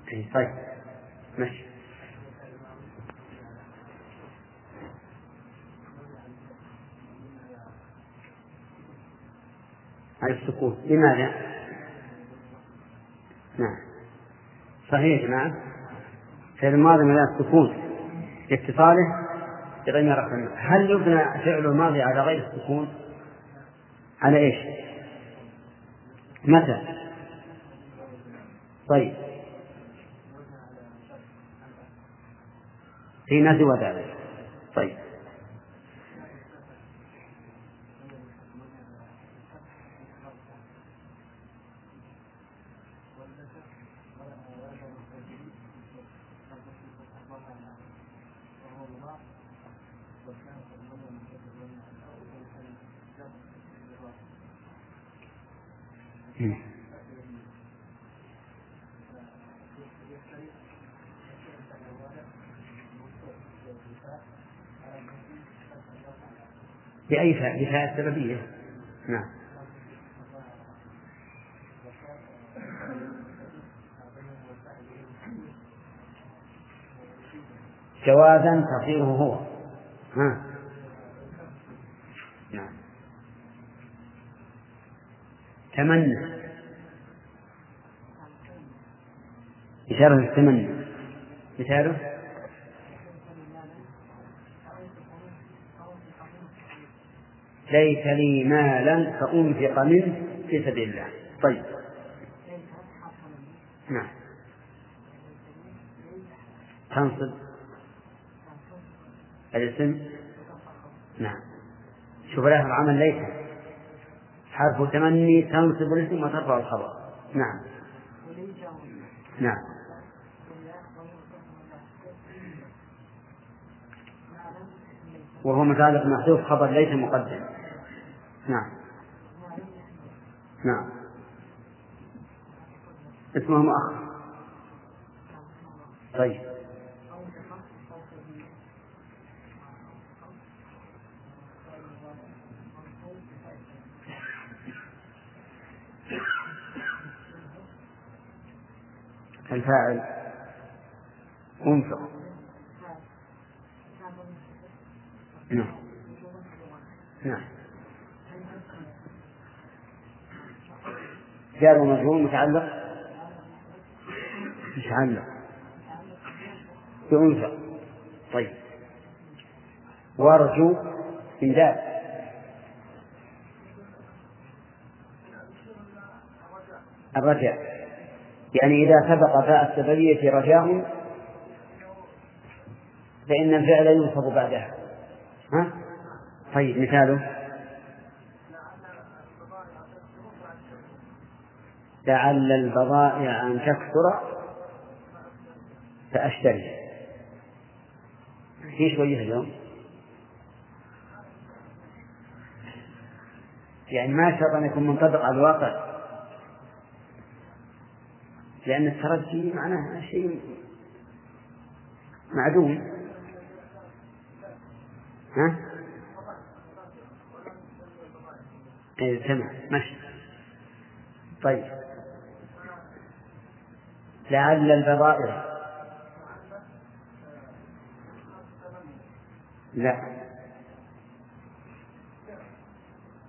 إيه، طيب. ماشي. على السكون لماذا؟ نعم صحيح نعم فعل الماضي من السكون لاتصاله بغير رفع هل يبنى فعل الماضي على غير السكون؟ على إيش؟ متى؟ طيب فيما سوى ذلك طيب بأي فاء؟ بفاء السببية. نعم. جوازا تصيره هو. ها. نعم. تمنى. إشارة التمني مثاله ليس لي مالا فأنفق منه في سبيل الله. طيب. نعم. تنصب. الاسم؟ نعم. شوف الآخر العمل ليس. حرف تمني تنصب الاسم وترفع الخبر. نعم. نعم. وهو متعلق محذوف خبر ليس مقدم. نعم. نعم. اسمه مؤخر طيب. الفاعل أنفق. نعم. نعم. جار ومجرور متعلق؟ متعلق. بأنثى. طيب. وارجو إمداد الرجاء. يعني إذا سبق فاء السببية رجاء فإن الفعل ينصب بعدها. ها؟ طيب مثاله. لعل البضائع أن تكثر فأشتري. في شوية اليوم. يعني ما شرط أن يكون منطبق على الواقع. لأن الترجي معناه شيء معدوم. ها؟ اي سمع ماشي. طيب. لعل البضائع. لا.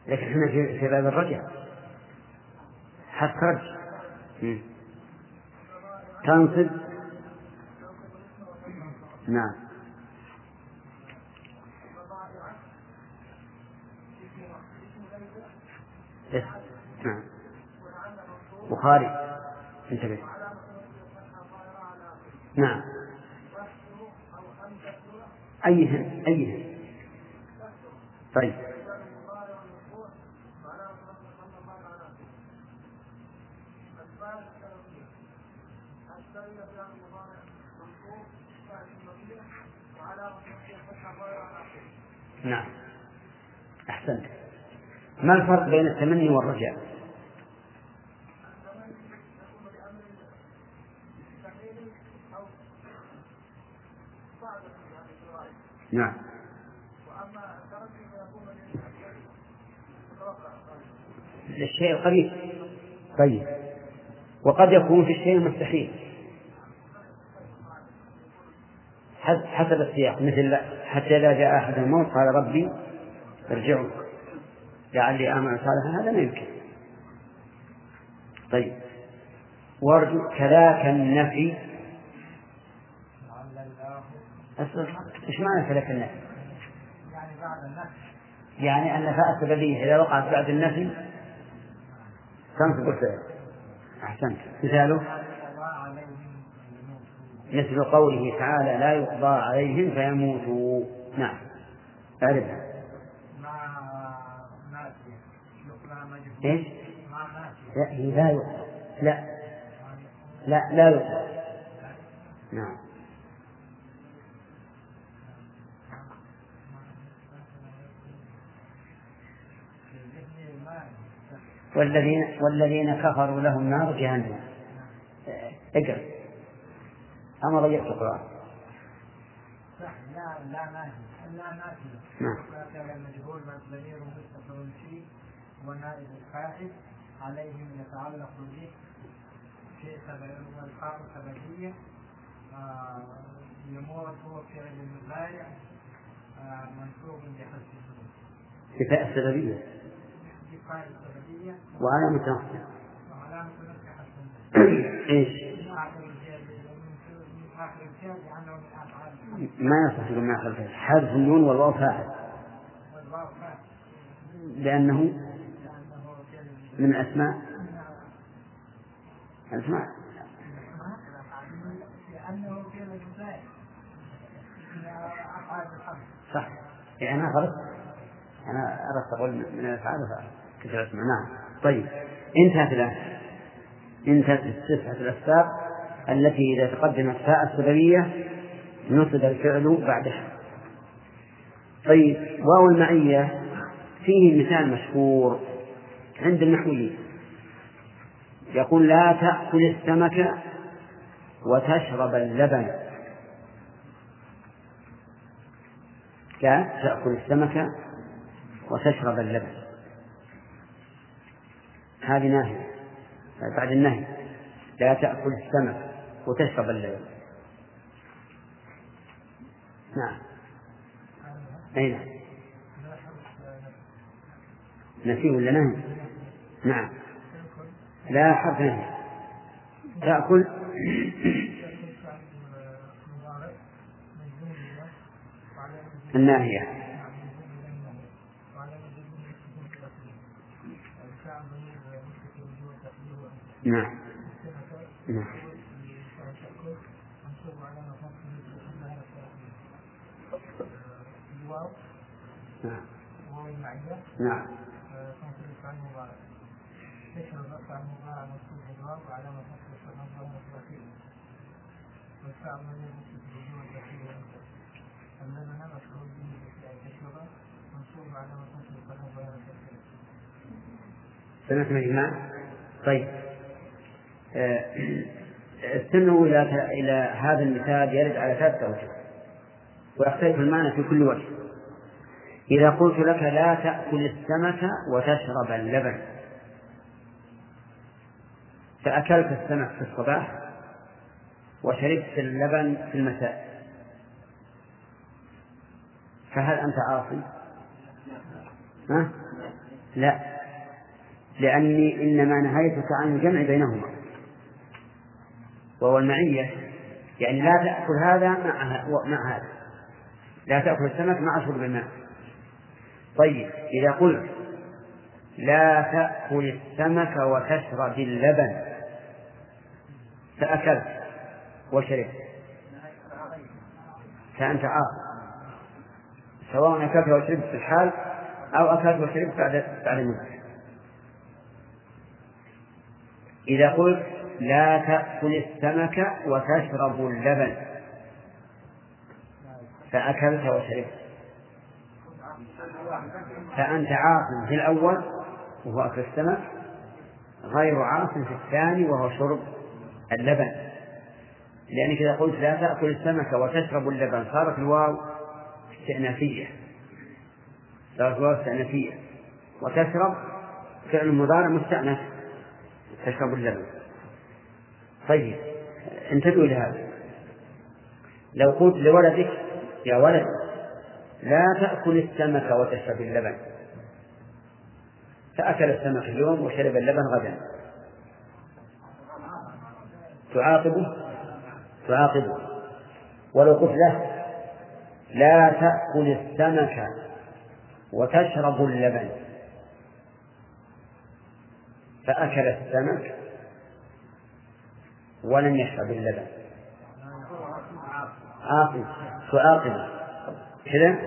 لكن إحنا في باب الرجع. حتى رجع. تنصب. نعم. إيه؟ نعم. بخاري. انتبه. نعم. أيهن أيهن. طيب. نعم. أحسنت. ما الفرق بين التمني والرجاء؟ نعم. الشيء القريب طيب. وقد يكون في الشيء المستحيل. حسب السياق. مثل حتى إذا جاء أحد الموت قال ربي ارجعوا لعلي آمن صالحا هذا ما يمكن. طيب. وارجو كذاك النفي. إيش معنى كذاك النفي؟ يعني بعد النفي يعني أن فاء السببية إذا وقعت بعد النفي. تنصب الفعل. أحسنت. مثاله. مثل قوله تعالى لا يقضى عليهم فيموتوا. نعم. أعرفها. إيش؟ لا هي لا يقضى لا. لا لا يقضى نعم. والذين والذين كفروا لهم نار جهنم. اقرأ. أما ضيقت القرآن. لا لا ناهي لا ناهي نعم. ونائب الفاعل عليهم يتعلق به شيء والفاء سببية يموت هو فعل المضارع بحذف النون كفاءة السببية كفاءة السببية وعلامة نصبه وعلامة <coughs> إيش؟ ما يصح يقول من آخر الفعل حذف النون والواو فاعل لأنه من الأسماء؟ الأسماء. صح. يعني ما غلط. أنا أردت أقول من الأفعال أسمع نعم. طيب. انتهت الآن انتهت التسعة الأسباب التي إذا تقدمت فاء السببية نصب الفعل بعدها. طيب. واو المعية فيه مثال مشهور. عند النحويين يقول لا تأكل السمك وتشرب اللبن. لا تأكل السمك وتشرب اللبن. هذه ناهية بعد النهي. لا تأكل السمك وتشرب اللبن. نعم. أي نعم. نفي ولا نهي؟ نعم. لا حرف نهي تأكل الناهية. نعم نعم. نعم. نعم. رفع المضارع مكتوب بالواو وعلامة نصب الصحة ظهر ثلاثين والفعل من يمسك بالجوع الدخيل اللبن مفعول به تشرب منصوب علامة نصب الصحة ظهر ثلاثين سمعتم يا جماعة؟ طيب. آه، استمعوا إلى إلى هذا المثال يرد على ثلاثة أوجه ويختلف المعنى في كل وجه. إذا قلت لك لا تأكل السمك وتشرب اللبن. فأكلت السمك في الصباح وشربت اللبن في المساء. فهل أنت عاصي؟ ها؟ لا. لأني إنما نهيتك عن الجمع بينهما. وهو المعية. يعني لا تأكل هذا مع مع هذا. لا تأكل السمك مع شرب الماء. طيب إذا قلت لا تأكل السمك وتشرب اللبن. فأكلت وشربت فأنت عاصي سواء أكلت وشربت في الحال أو أكلت وشربت بعد بعد إذا قلت لا تأكل السمك وتشرب اللبن. فأكلت وشربت. فأنت عاص في الأول وهو أكل السمك غير عاص في الثاني وهو شرب اللبن. لأنك إذا قلت لا تأكل السمك وتشرب اللبن صارت الواو استئنافية. صارت الواو استئنافية. وتشرب فعل مضارع مستأنف تشرب اللبن. طيب انتبهوا لهذا لو قلت لولدك يا ولد لا تأكل السمك وتشرب اللبن. فأكل السمك اليوم وشرب اللبن غدا. تعاقبه؟ تعاقبه. ولو قلت له لا تأكل السمك وتشرب اللبن. فأكل السمك ولم يشرب اللبن. عاقب. تعاقبه كذا؟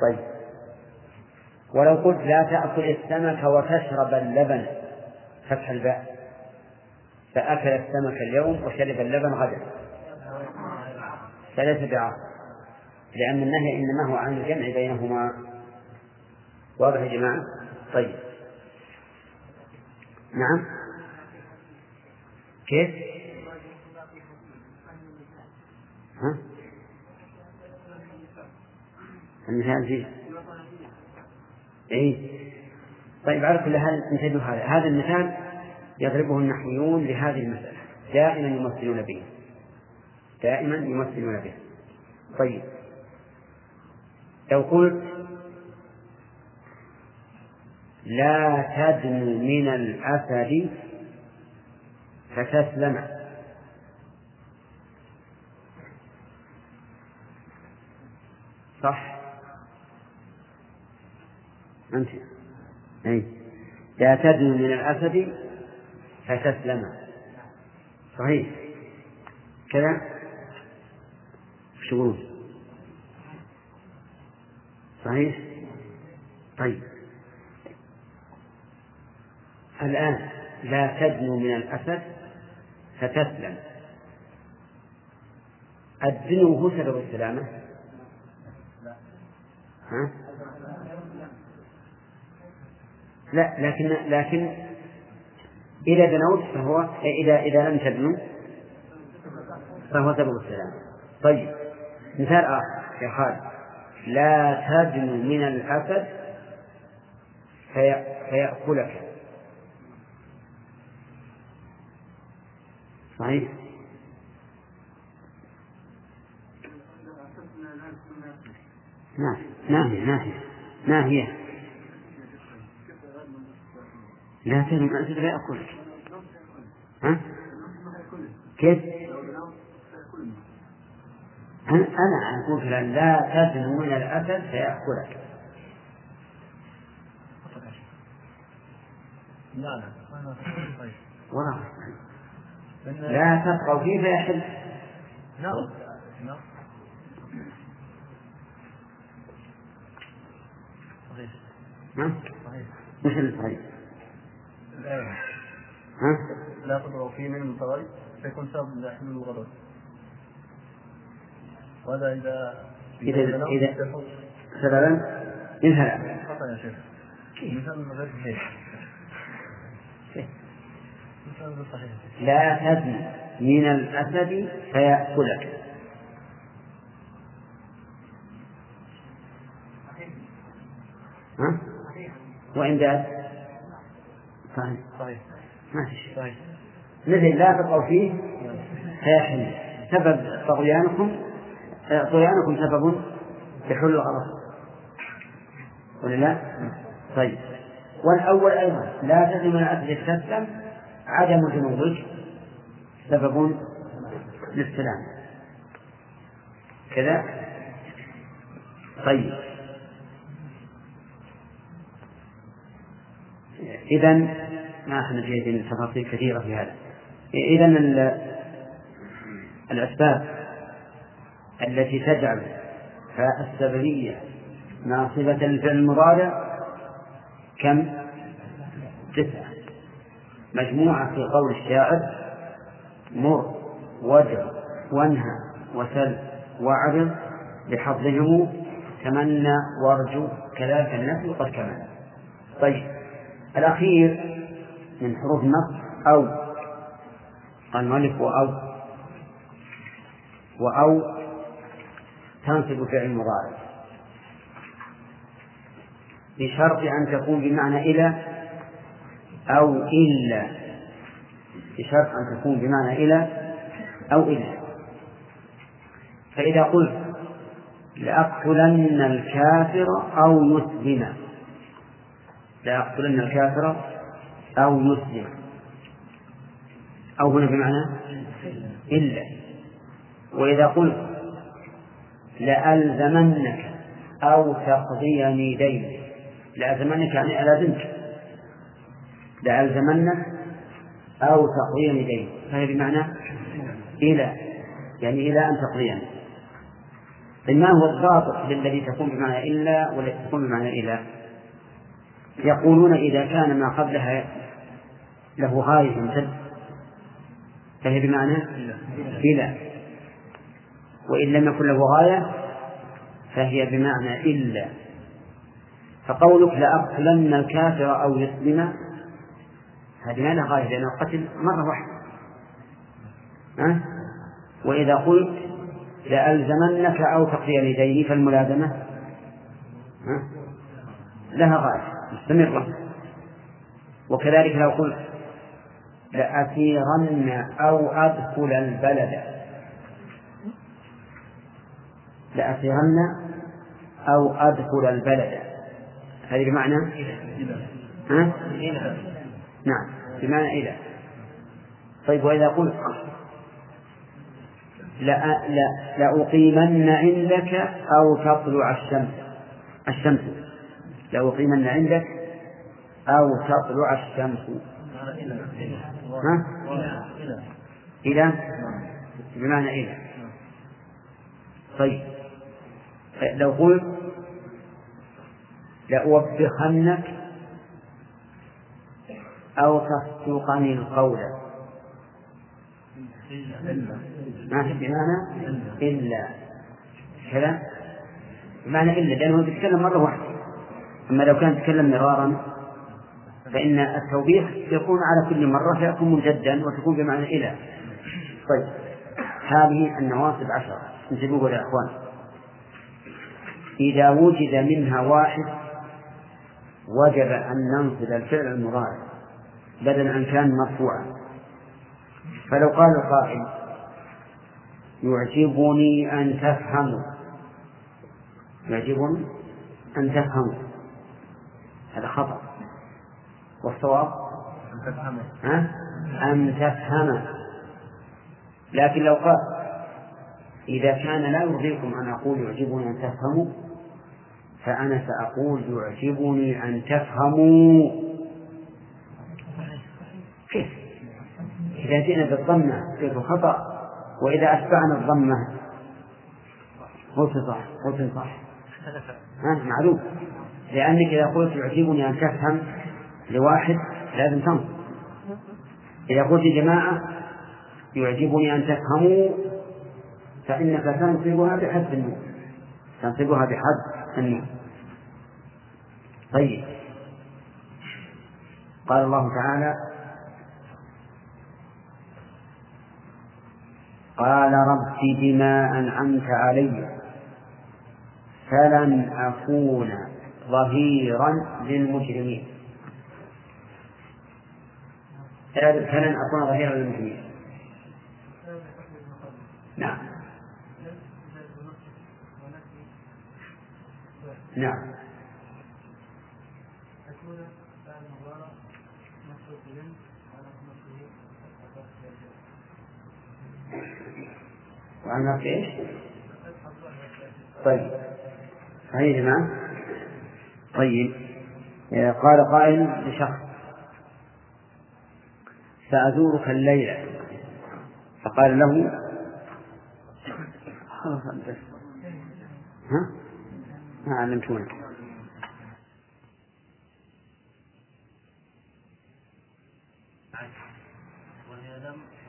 طيب. ولو قلت لا تأكل السمك وتشرب اللبن فتح الباء. فأكل السمك اليوم وشرب اللبن غدا. فليس بعاقب لأن النهي إنما هو عن الجمع بينهما. واضح يا جماعة؟ طيب. نعم. كيف؟ ها؟ المثال فيه. إيه؟ طيب على كل حال انتبهوا هذا؟ هذا المثال يضربه النحويون لهذه المسألة. دائما يمثلون به. دائما يمثلون به. طيب. لو قلت لا تدن من الأسد فتسلم. صح؟ أنت. أي لا تدن من الأسد فتسلم. صحيح. كذا؟ تقولون؟ صحيح؟ طيب. الآن لا تدنو من الأسد فتسلم. الدنو هو سبب السلامة. ها؟ لا لكن لكن إذا دنوت فهو إذا إذا لم تدنو فهو سبب السلامة طيب مثال آخر يا خالد. لا تدنو من الأسد في فيأكلك. صحيح؟ نعم ناهية ناهية ناهية لا تدري الأسد لا يأكلك ها؟ كيف؟ أنا أنا أقول فلان لا تدنو من الأسد فيأكلك لا لا. ولا لا تبقوا فيه فيحل نعم نعم صحيح. ها؟ صحيح. اللي صحيح؟ ها؟ لا تضرب فيه من المتغير. فيكون سبب لحمل الغرض وهذا إذا إذا إذا سببا هذا خطأ يا شيخ. مثال غير صحيح. لا تدنو من الأسد فيأكلك. ها؟ وإن داد صحيح. صحيح. ما في شيء. صحيح. مثل لا تقوا فيه فيحل سبب طغيانكم آه، طغيانكم سبب لحل الغرض ولا لا؟ طيب. والأول أيضا لا تزن من الأسد تسلم عدم جنوبك. سبب للسلام. كذا؟ طيب. إذا ما إحنا في تفاصيل كثيرة في هذا. إذا ال- الأسباب التي تجعل فاء السببية ناصبة للفعل المضارع كم؟ تسعة. مجموعة في قول الشاعر مر وادع وانهى وسل واعرض بحظهم تمنى وارجو كذلك النفي قد كمل. طيب الأخير من حروف النص أو. قال المؤلف وأو وأو تنصب فعل مضارع. بشرط أن تكون بمعنى إلى أو إلا. بشرط أن تكون بمعنى إلى أو إلا. فإذا قلت لأقتلن الكافر أو يسلم لأقتلن الكافر أو يسلم أو هنا بمعنى إلا. وإذا قلت لألزمنك أو تقضيني دين لألزمنك يعني ألازمك. لألزمنك أو تقضيني دين فهي بمعنى إلى. يعني إلى أن تقضيني. ما هو الضابط للذي تكون بمعنى إلا والتي تكون بمعنى إلى. يقولون إذا كان ما قبلها له غاية تمتد فهي بمعنى إلى وإن لم يكن له غاية فهي بمعنى إلا. فقولك لأقتلن الكافر أو يسلم هذه ما لها غاية لأنه قتل مرة واحدة. ها؟ وإذا قلت لألزمنك أو تقضي يديه فالملازمة ها؟ لها غاية. مستمرة وكذلك لو قلت لأسيرن أو أدخل البلد. لأسيرن أو أدخل البلد. هذه بمعنى؟ ها؟ نعم بمعنى إلى. طيب وإذا قلت لأقيمن عندك أو تطلع الشمس. الشمس. لأقيمن عندك أو تطلع الشمس. ها؟ إلى؟ بمعنى إلى. طيب. لو قلت لأوبخنك أو تصدقني القول. ما في بمعنى؟ إلا. كذا؟ بمعنى إلا. لأنه بيتكلم مرة واحدة. أما لو كان يتكلم مرارا فإن التوبيخ يكون على كل مرة فيكون مجدا وتكون بمعنى إلى طيب. هذه النواصب عشرة. انتبهوا يا إخوان. إذا وجد منها واحد وجب أن ننصب الفعل المضارع بدل أن كان مرفوعا. فلو قال القائل يعجبني أن تفهموا. يعجبني أن تفهموا. هذا خطأ. والصواب؟ ها؟ أن تفهم لكن لو قال إذا كان لا يرضيكم أن أقول يعجبني أن تفهموا فأنا سأقول يعجبني أن تفهموا. كيف؟ إذا جئنا بالضمة قلت خطأ وإذا أتبعنا الضمة قلت صح قلت صح. ها؟ معلوم. لأنك إذا قلت يعجبني أن تفهم لواحد لازم تنصب إذا قلت جماعة يعجبني أن تفهموا فإنك تنصبها بحد النون. تنصبها بحد النون. طيب. قال الله تعالى قال رب بما أنعمت علي فلن أكون ظهيرا للمجرمين. فلن أكون ظهيرا للمجرمين؟ نعم. نعم. وعن في إيش؟ طيب. صحيح يا جماعة. طيب. قال قائل لشخص سأزورك الليلة. فقال له ها؟ ما علمتونك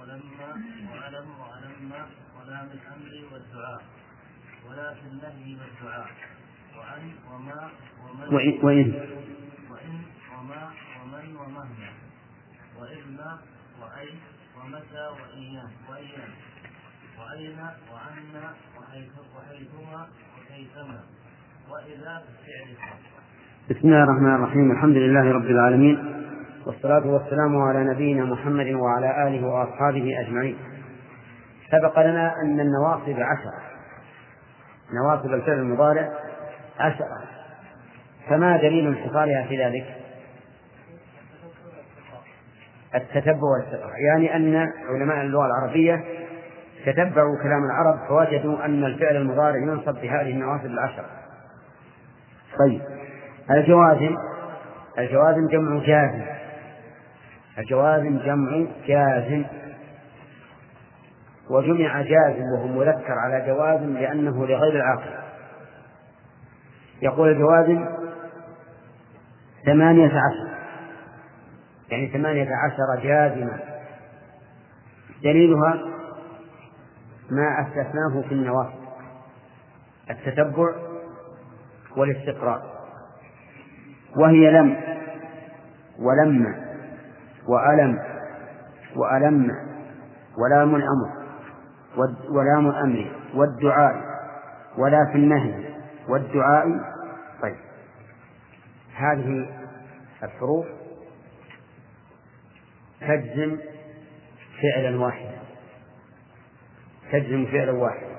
ولما وألم وألم ولام الأمر والدعاء. ولا في النهي والدعاء. وإن, وإن. وما ومن ومهما وإما وأي ومتى وإياه وإياه وأين وحيث وحيثما وكيفما وإذا خاصة بسم الله الرحمن الرحيم. الحمد لله رب العالمين. والصلاة والسلام على نبينا محمد وعلى آله وأصحابه أجمعين. سبق لنا أن النواصب عشرة نواصب الفعل المضارع عشرة فما دليل انحصارها في ذلك؟ التتبع والاستقراء يعني أن علماء اللغة العربية تتبعوا كلام العرب فوجدوا أن الفعل المضارع ينصب بهذه النواصب العشرة طيب. الجوازم. الجوازم جمع جازم. الجوازم جمع جازم. وجمع جازم وهو مذكر على جوازم لأنه لغير العاقل. يقول الجوازم ثمانية عشر. يعني ثمانية عشر جازما. دليلها ما أستثناه في النواصب. التتبع والاستقراء. وهي لم ولم وألم وألم ولام الأمر ولام الأمر والدعاء ولا في النهي. والدعاء. طيب. هذه الحروف. تجزم فعلا واحدا. تجزم فعلا واحدا.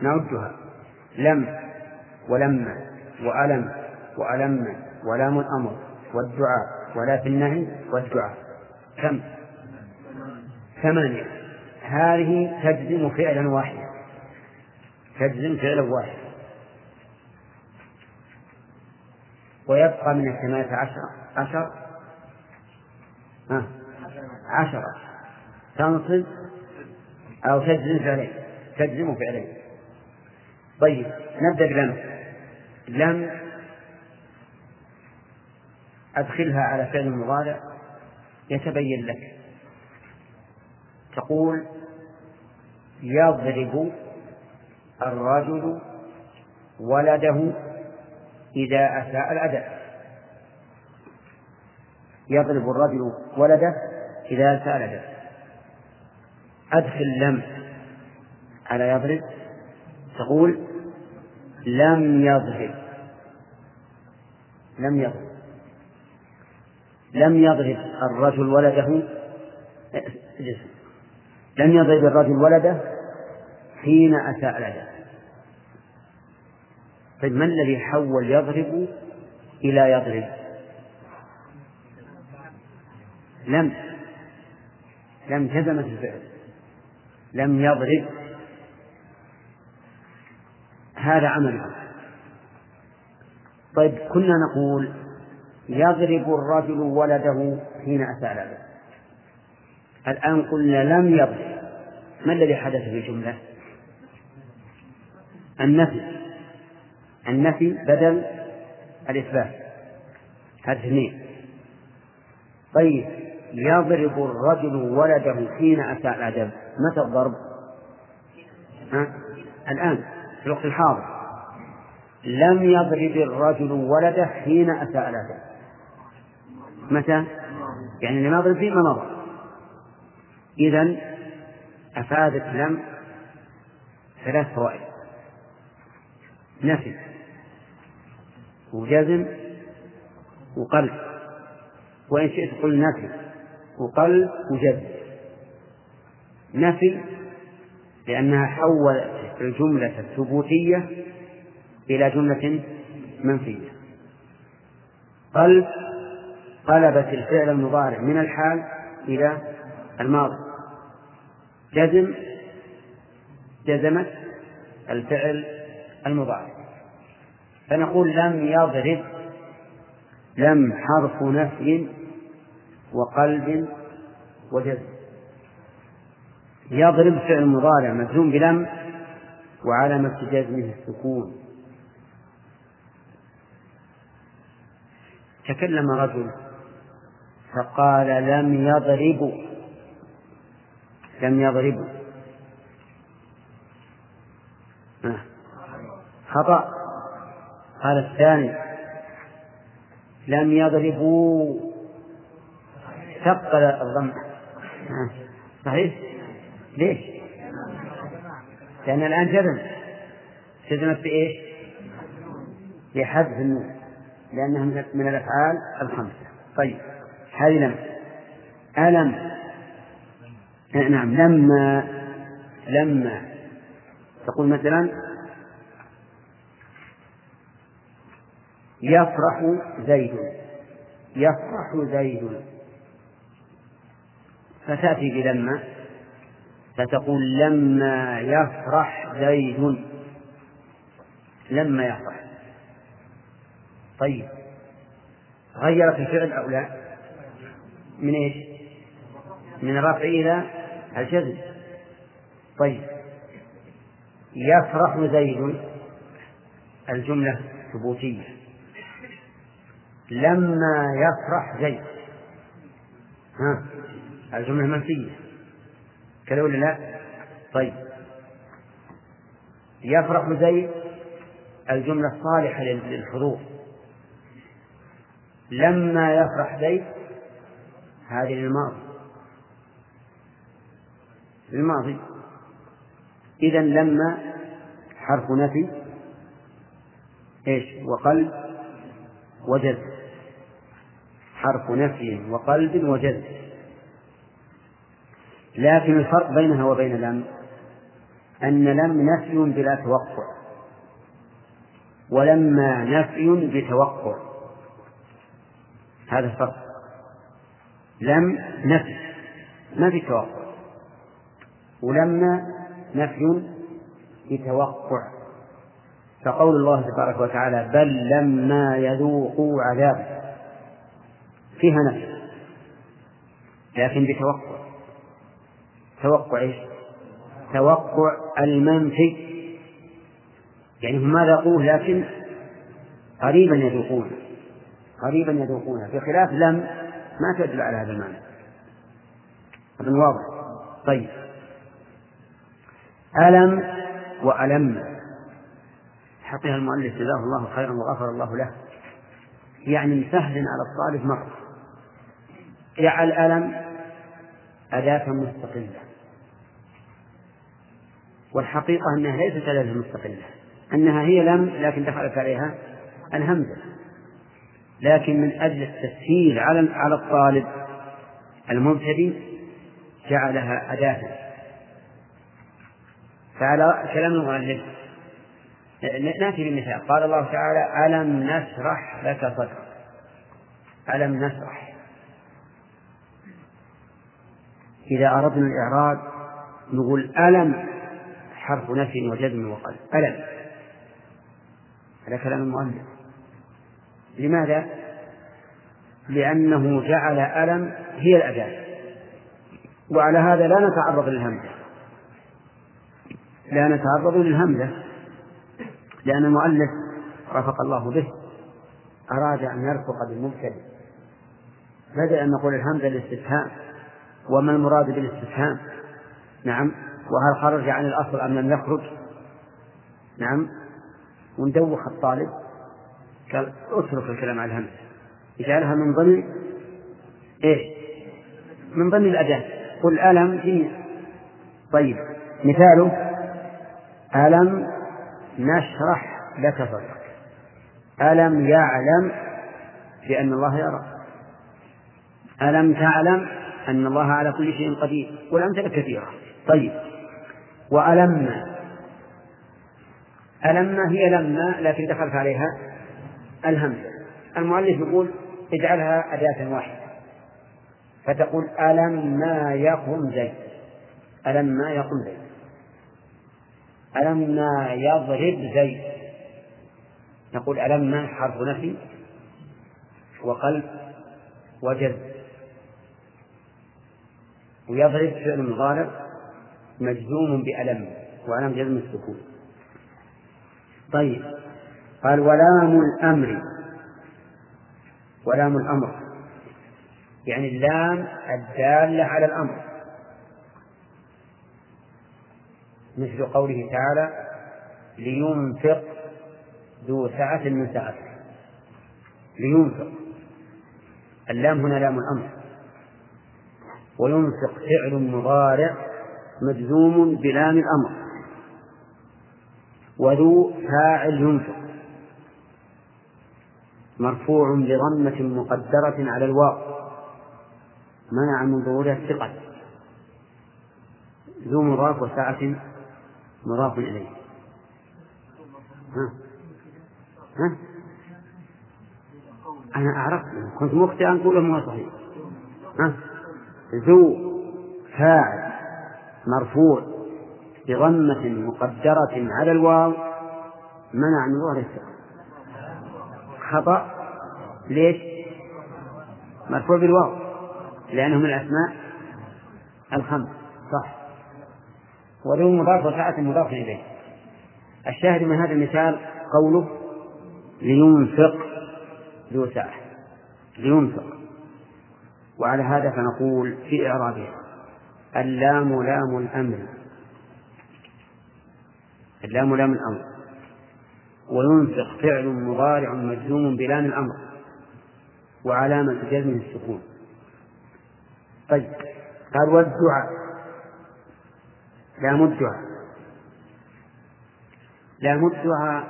نعدها لم ولما وألم وألم ولام الأمر والدعاء. ولا في النهي والدعاء. كم؟ ثمانية. هذه تجزم فعلا واحدا. تجزم فعلا واحدا ويبقى من الثمانية عشر. عشر؟ ها؟ عشرة تنصب أو تجزم فعلين. تجزم فعلين. طيب نبدأ بلم. لم أدخلها على فعل مضارع يتبين لك. تقول يضرب الرجل ولده إذا أساء الأداء. يضرب الرجل ولده إذا أساء الأداء. أدخل لم على يضرب. تقول لم يضرب. لم يضرب. لم يضرب الرجل ولده. لم يضرب الرجل ولده حين أساء الأداء طيب ما الذي حول يضرب إلى يضرب؟ لم لم جزمت الفعل. لم يضرب. هذا عمله طيب كنا نقول يضرب الرجل ولده حين أساء الآن قلنا لم يضرب. ما الذي حدث في الجملة؟ النفي النفي بدل الإثبات. هذا اثنين طيب يضرب الرجل ولده حين أساء الأدب متى الضرب؟ ها؟ الآن في الوقت الحاضر. لم يضرب الرجل ولده حين أساء الأدب متى؟ يعني لم يضرب فيما مضى. إذا أفادت لم ثلاث فوائد. نفي وجزم وقلب. وإن شئت قل نفي وقلب وجزم. نفي لأنها حولت الجملة الثبوتية إلى جملة منفية. قلب قلبت الفعل المضارع من الحال إلى الماضي. جزم جزمت الفعل المضارع. فنقول لم يضرب لم حرف نفي وقلب وجزم. يضرب فعل مضارع مجزوم بلم وعلامة جزمه السكون. تكلم رجل فقال لم يضربوا لم يضربوا خطأ. قال الثاني. لم يضربوا. ثقل الضم صحيح؟ ليش؟ لأن الآن جزم جزمت بإيش؟ بحذف النون. لأنها من الأفعال الخمسة. طيب. هذه لم. ألم. نعم. لما. لما. تقول مثلا يفرح زيد. يفرح زيد. فتأتي بلما فتقول لما يفرح زيد. لما يفرح. طيب. غيرت الفعل أو لا؟ من إيش؟ من الرفع إلى الجزم. طيب. يفرح زيد. الجملة ثبوتية. لما يفرح زيد. ها؟ الجملة منفية كذا ولا لا؟ طيب. يفرح زيد الجملة الصالحة للحضور. لما يفرح زيد هذه للماضي. للماضي. إذا لما حرف نفي إيش؟ وقلب وجزم حرف نفي وقلب وجزم لكن الفرق بينها وبين لم أن لم نفي بلا توقع ولما نفي بتوقع. هذا الفرق. لم نفي ما في توقع ولما نفي بتوقع. فقول الله تبارك وتعالى بل لما يذوقوا عذاب فيها نفي لكن بتوقع. توقع إيش؟ توقع المنفي. يعني هم ما ذاقوه لكن قريبا يذوقونه. قريبا يذوقونه. بخلاف لم ما تدل على هذا المعنى. أظن واضح. طيب. ألم وألم. حقها المؤلف جزاه الله خيرا وغفر الله له. يعني سهل على الطالب مرة. جعل ألم أداة مستقلة. والحقيقة أنها ليست أداة مستقلة أنها هي لم لكن دخلت عليها الهمزة. لكن من أجل التسهيل على على الطالب المبتدئ جعلها أداة. فعلى كلام المؤلف نأتي بمثال قال الله تعالى ألم نشرح لك صدرك؟ ألم نشرح؟ إذا أردنا الإعراب نقول ألم حرف نفي وجزم وقلب ألم. هذا كلام المؤلف. لماذا؟ لأنه جعل ألم هي الأداة. وعلى هذا لا نتعرض للهمزة. لا نتعرض للهمزة. لأن المؤلف رفق الله به. أراد أن يرفق بالمبتدئ. بدأ أن نقول الهمزة للاستفهام. وما المراد بالاستفهام؟ نعم. وهل خرج عن الأصل أم لم يخرج؟ نعم. وندوخ الطالب. قال اترك الكلام على الهمزة إجعلها من ضمن إيش؟ من ضمن الأداة. قل ألم في طيب. مثاله ألم نشرح لك صدرك. ألم يعلم بأن الله يرى. ألم تعلم أن الله على كل شيء قدير والأمثلة كثيرة. طيب. وألم. ألم هي لما لكن دخلت عليها؟ الهمزة. المؤلف يقول اجعلها أداة واحدة. فتقول ألم ما يقم زيد. ألم ما يقم زيد. ألم ما يضرب زيد. نقول ألم ما حرف نفي؟ وقلب. وجذب. ويضرب فعل مضارع مجزوم بألم وألم جزم السكون. طيب قال ولام الأمر ولام الأمر. يعني اللام الدالة على الأمر. مثل قوله تعالى لينفق ذو سعة من سعته. لينفق. اللام هنا لام الأمر. وينفق فعل مضارع مجزوم بلام الأمر وذو فاعل ينفق. مرفوع بضمة مقدرة على الواو. منع من ظهورها الثقل. ذو مضاف وساعة مضاف إليه. ها؟ ها؟ أنا أعرف كنت مخطئا أقول ما صحيح. ها؟ ذو فاعل مرفوع بضمة مقدرة على الواو منع من ظهر الثقل خطأ. ليش؟ مرفوع بالواو لأنه من الأسماء الخمس. صح. وذو مضاف وساعة مضاف إليه. الشاهد من هذا المثال قوله لينفق ذو ساعة لينفق. وعلى هذا فنقول في إعرابها اللام لام الأمر. اللام لام الأمر. وينفق فعل مضارع مجزوم بلام الأمر وعلامة جزمه السكون. طيب قال والدعاء. لام الدعاء. لام الدعاء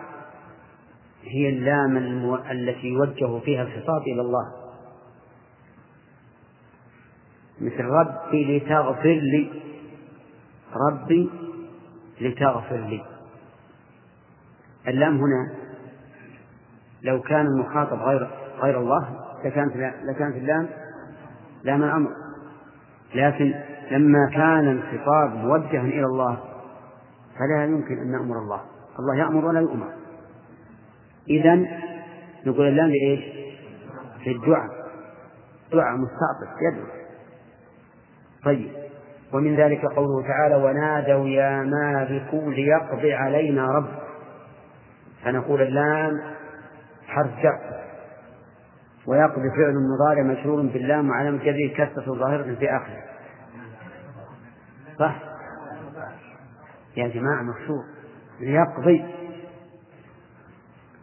هي اللام. التي يوجه فيها الخطاب إلى الله. مثل ربي لتغفر لي. ربي لتغفر لي. اللام هنا لو كان المخاطب غير غير الله لكانت لكانت اللام لام الأمر لكن لما كان الخطاب موجها إلى الله فلا يمكن أن نأمر الله. الله يأمر ولا يؤمر. إذا نقول اللام لإيش؟ في الدعاء. دعاء مستعطف يدعو. طيب. ومن ذلك قوله تعالى ونادوا يا مالك ليقضي علينا رب فنقول اللام حرف جر. ويقضي فعل مضارع مشهور باللام وعلامة جره كسرة ظاهرة في آخره. صح؟ يا جماعة مكسور. يقضي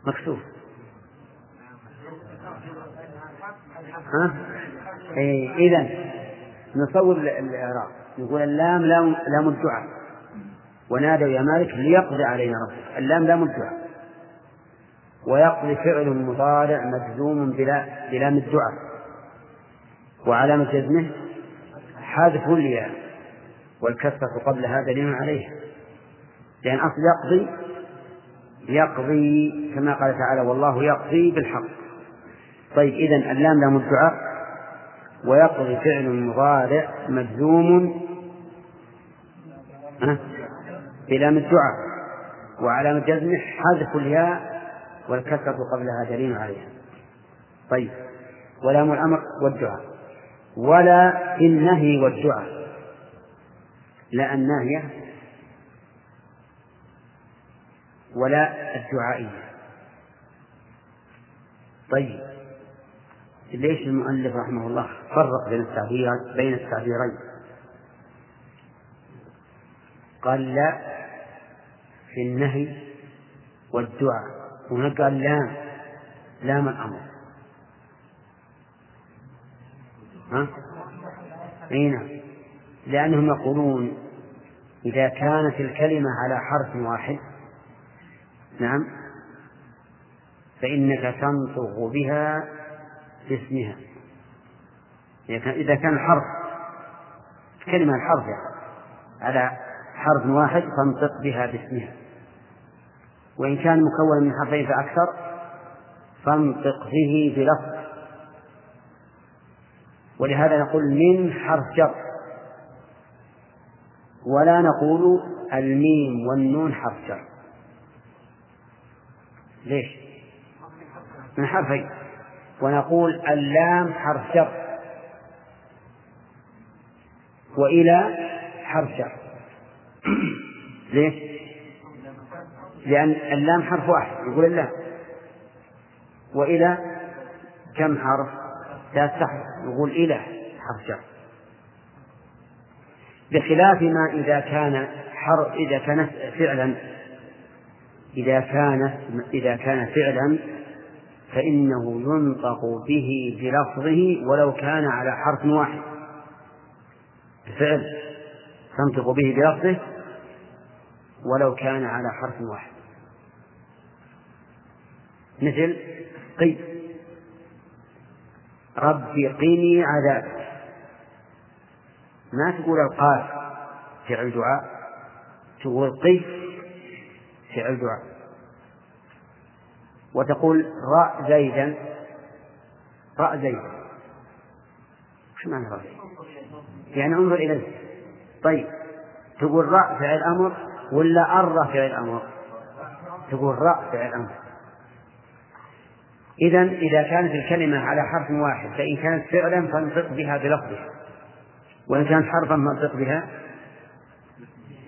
مكسور. ها؟ إيه إذا نصور الإعراب. نقول اللام لام لام الدعاء. ونادوا يا مالك ليقضي علينا ربك. اللام لام الدعاء. ويقضي فعل مضارع مجزوم بلا بلام الدعاء. وعلامة جزمه حذف الياء والكسرة قبلها دليل عليها لأن أصل يقضي يقضي كما قال تعالى والله يقضي بالحق. طيب إذا اللام لام الدعاء ويقضي فعل مضارع مجزوم بلام الدعاء وعلامة جزمه حذف الياء والكسرة قبلها دليل عليها. طيب. ولام الأمر والدعاء. ولا في النهي والدعاء. لا الناهية ولا الدعائية. طيب. ليش المؤلف رحمه الله فرق بين التعبير بين التعبيرين؟ قال لا في النهي والدعاء. هناك قال لام لام الأمر ها؟ أي نعم. لأنهم يقولون إذا كانت الكلمة على حرف واحد نعم فإنك تنطق بها باسمها. إذا كان الحرف كلمة الحرف يعني. على حرف واحد فانطق بها باسمها. وإن كان مكونا من حرفين فأكثر فانطق به بلفظ. ولهذا نقول من حرف جر. ولا نقول الميم والنون حرف جر. ليش؟ من حرفين. ونقول اللام حرف جر وإلى حرف جر <clears throat> ليش؟ لأن اللام حرف واحد يقول اللام وإلى كم حرف؟ ثلاثة حرف يقول إلى حرف جر بخلاف ما إذا كان حرف إذا كان فعلا إذا كان إذا كان فعلا فإنه ينطق به بلفظه ولو كان على حرف واحد. الفعل تنطق به بلفظه ولو كان على حرف واحد. مثل قي. ربي قني عذابك ما تقول القاف فعل دعاء؟ تقول قي فعل دعاء. وتقول راء زيدا. راء زيدا. وش معنى راء يعني انظر إليه. طيب. تقول راء فعل أمر ولا أر فعل أمر؟ تقول راء فعل أمر. إذا إذا كانت الكلمة على حرف واحد فإن كانت فعلا فانطق بها بلفظها. وإن كانت حرفا فانطق بها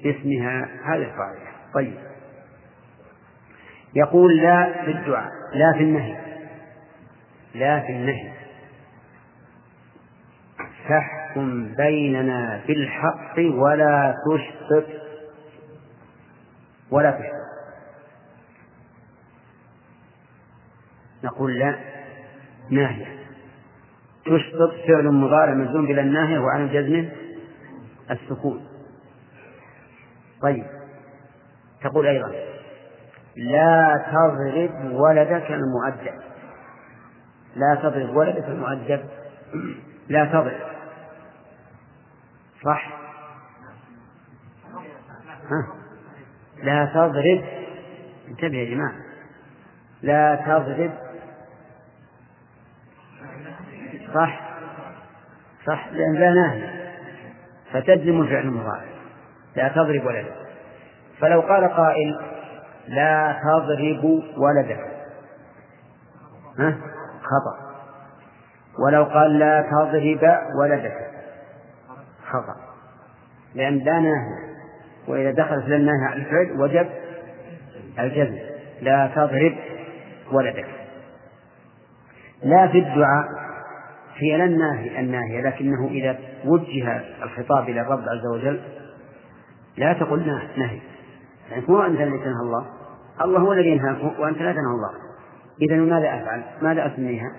باسمها. هذه القاعدة. طيب. يقول لا في الدعاء لا في النهي. لا في النهي. فاحكم بيننا بالحق ولا تشطط ولا تشطط نقول لا ناهية تشطط فعل مضارع مجزوم بلا الناهية وعلى جزمه السكون. طيب تقول أيضا لا تضرب ولدك المؤدب. لا تضرب ولدك المؤدب. لا تضرب. صح؟ ها؟ لا تضرب. انتبه يا جماعة. لا تضرب. صح؟ صح. لأن لا ناهي فتجزم الفعل المضارع لا تضرب ولدك. فلو قال قائل لا تضرب ولدك. ها؟ خطأ. ولو قال لا تضرب ولدك. خطأ. لأن لا ناهي وإذا دخلت لا الناهي على الفعل وجب الجزم. لا تضرب ولدك. لا في الدعاء. هي لا الناهية الناهية لكنه إذا وجه الخطاب إلى الرب عز وجل لا تقل نهي يعني هو أنت الله. الله هو الذي ينهاك وأنت لا تنهى الله. إذا ماذا أفعل؟ ماذا أسميها؟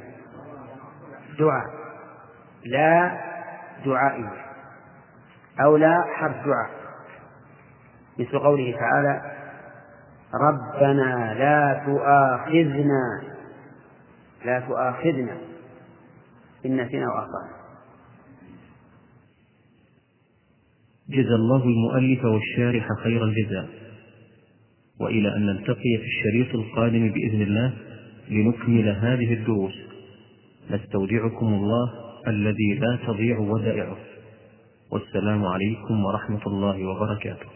دعاء. لا دعائية أو لا حرف دعاء. مثل قوله تعالى ربنا لا تؤاخذنا. لا تؤاخذنا. إن نسينا وأخطأنا. جزى الله المؤلف والشارح خير الجزاء. وإلى أن نلتقي في الشريط القادم بإذن الله لنكمل هذه الدروس. نستودعكم الله الذي لا تضيع ودائعه. والسلام عليكم ورحمة الله وبركاته.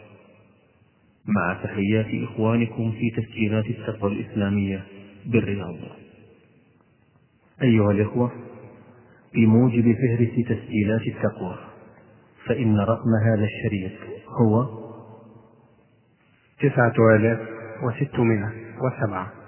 مع تحيات إخوانكم في تسجيلات التقوى الإسلامية بالرياض. أيها الإخوة بموجب فهرس تسجيلات التقوى فإن رقم هذا الشريط هو تسعة آلاف وستمائة وسبعة.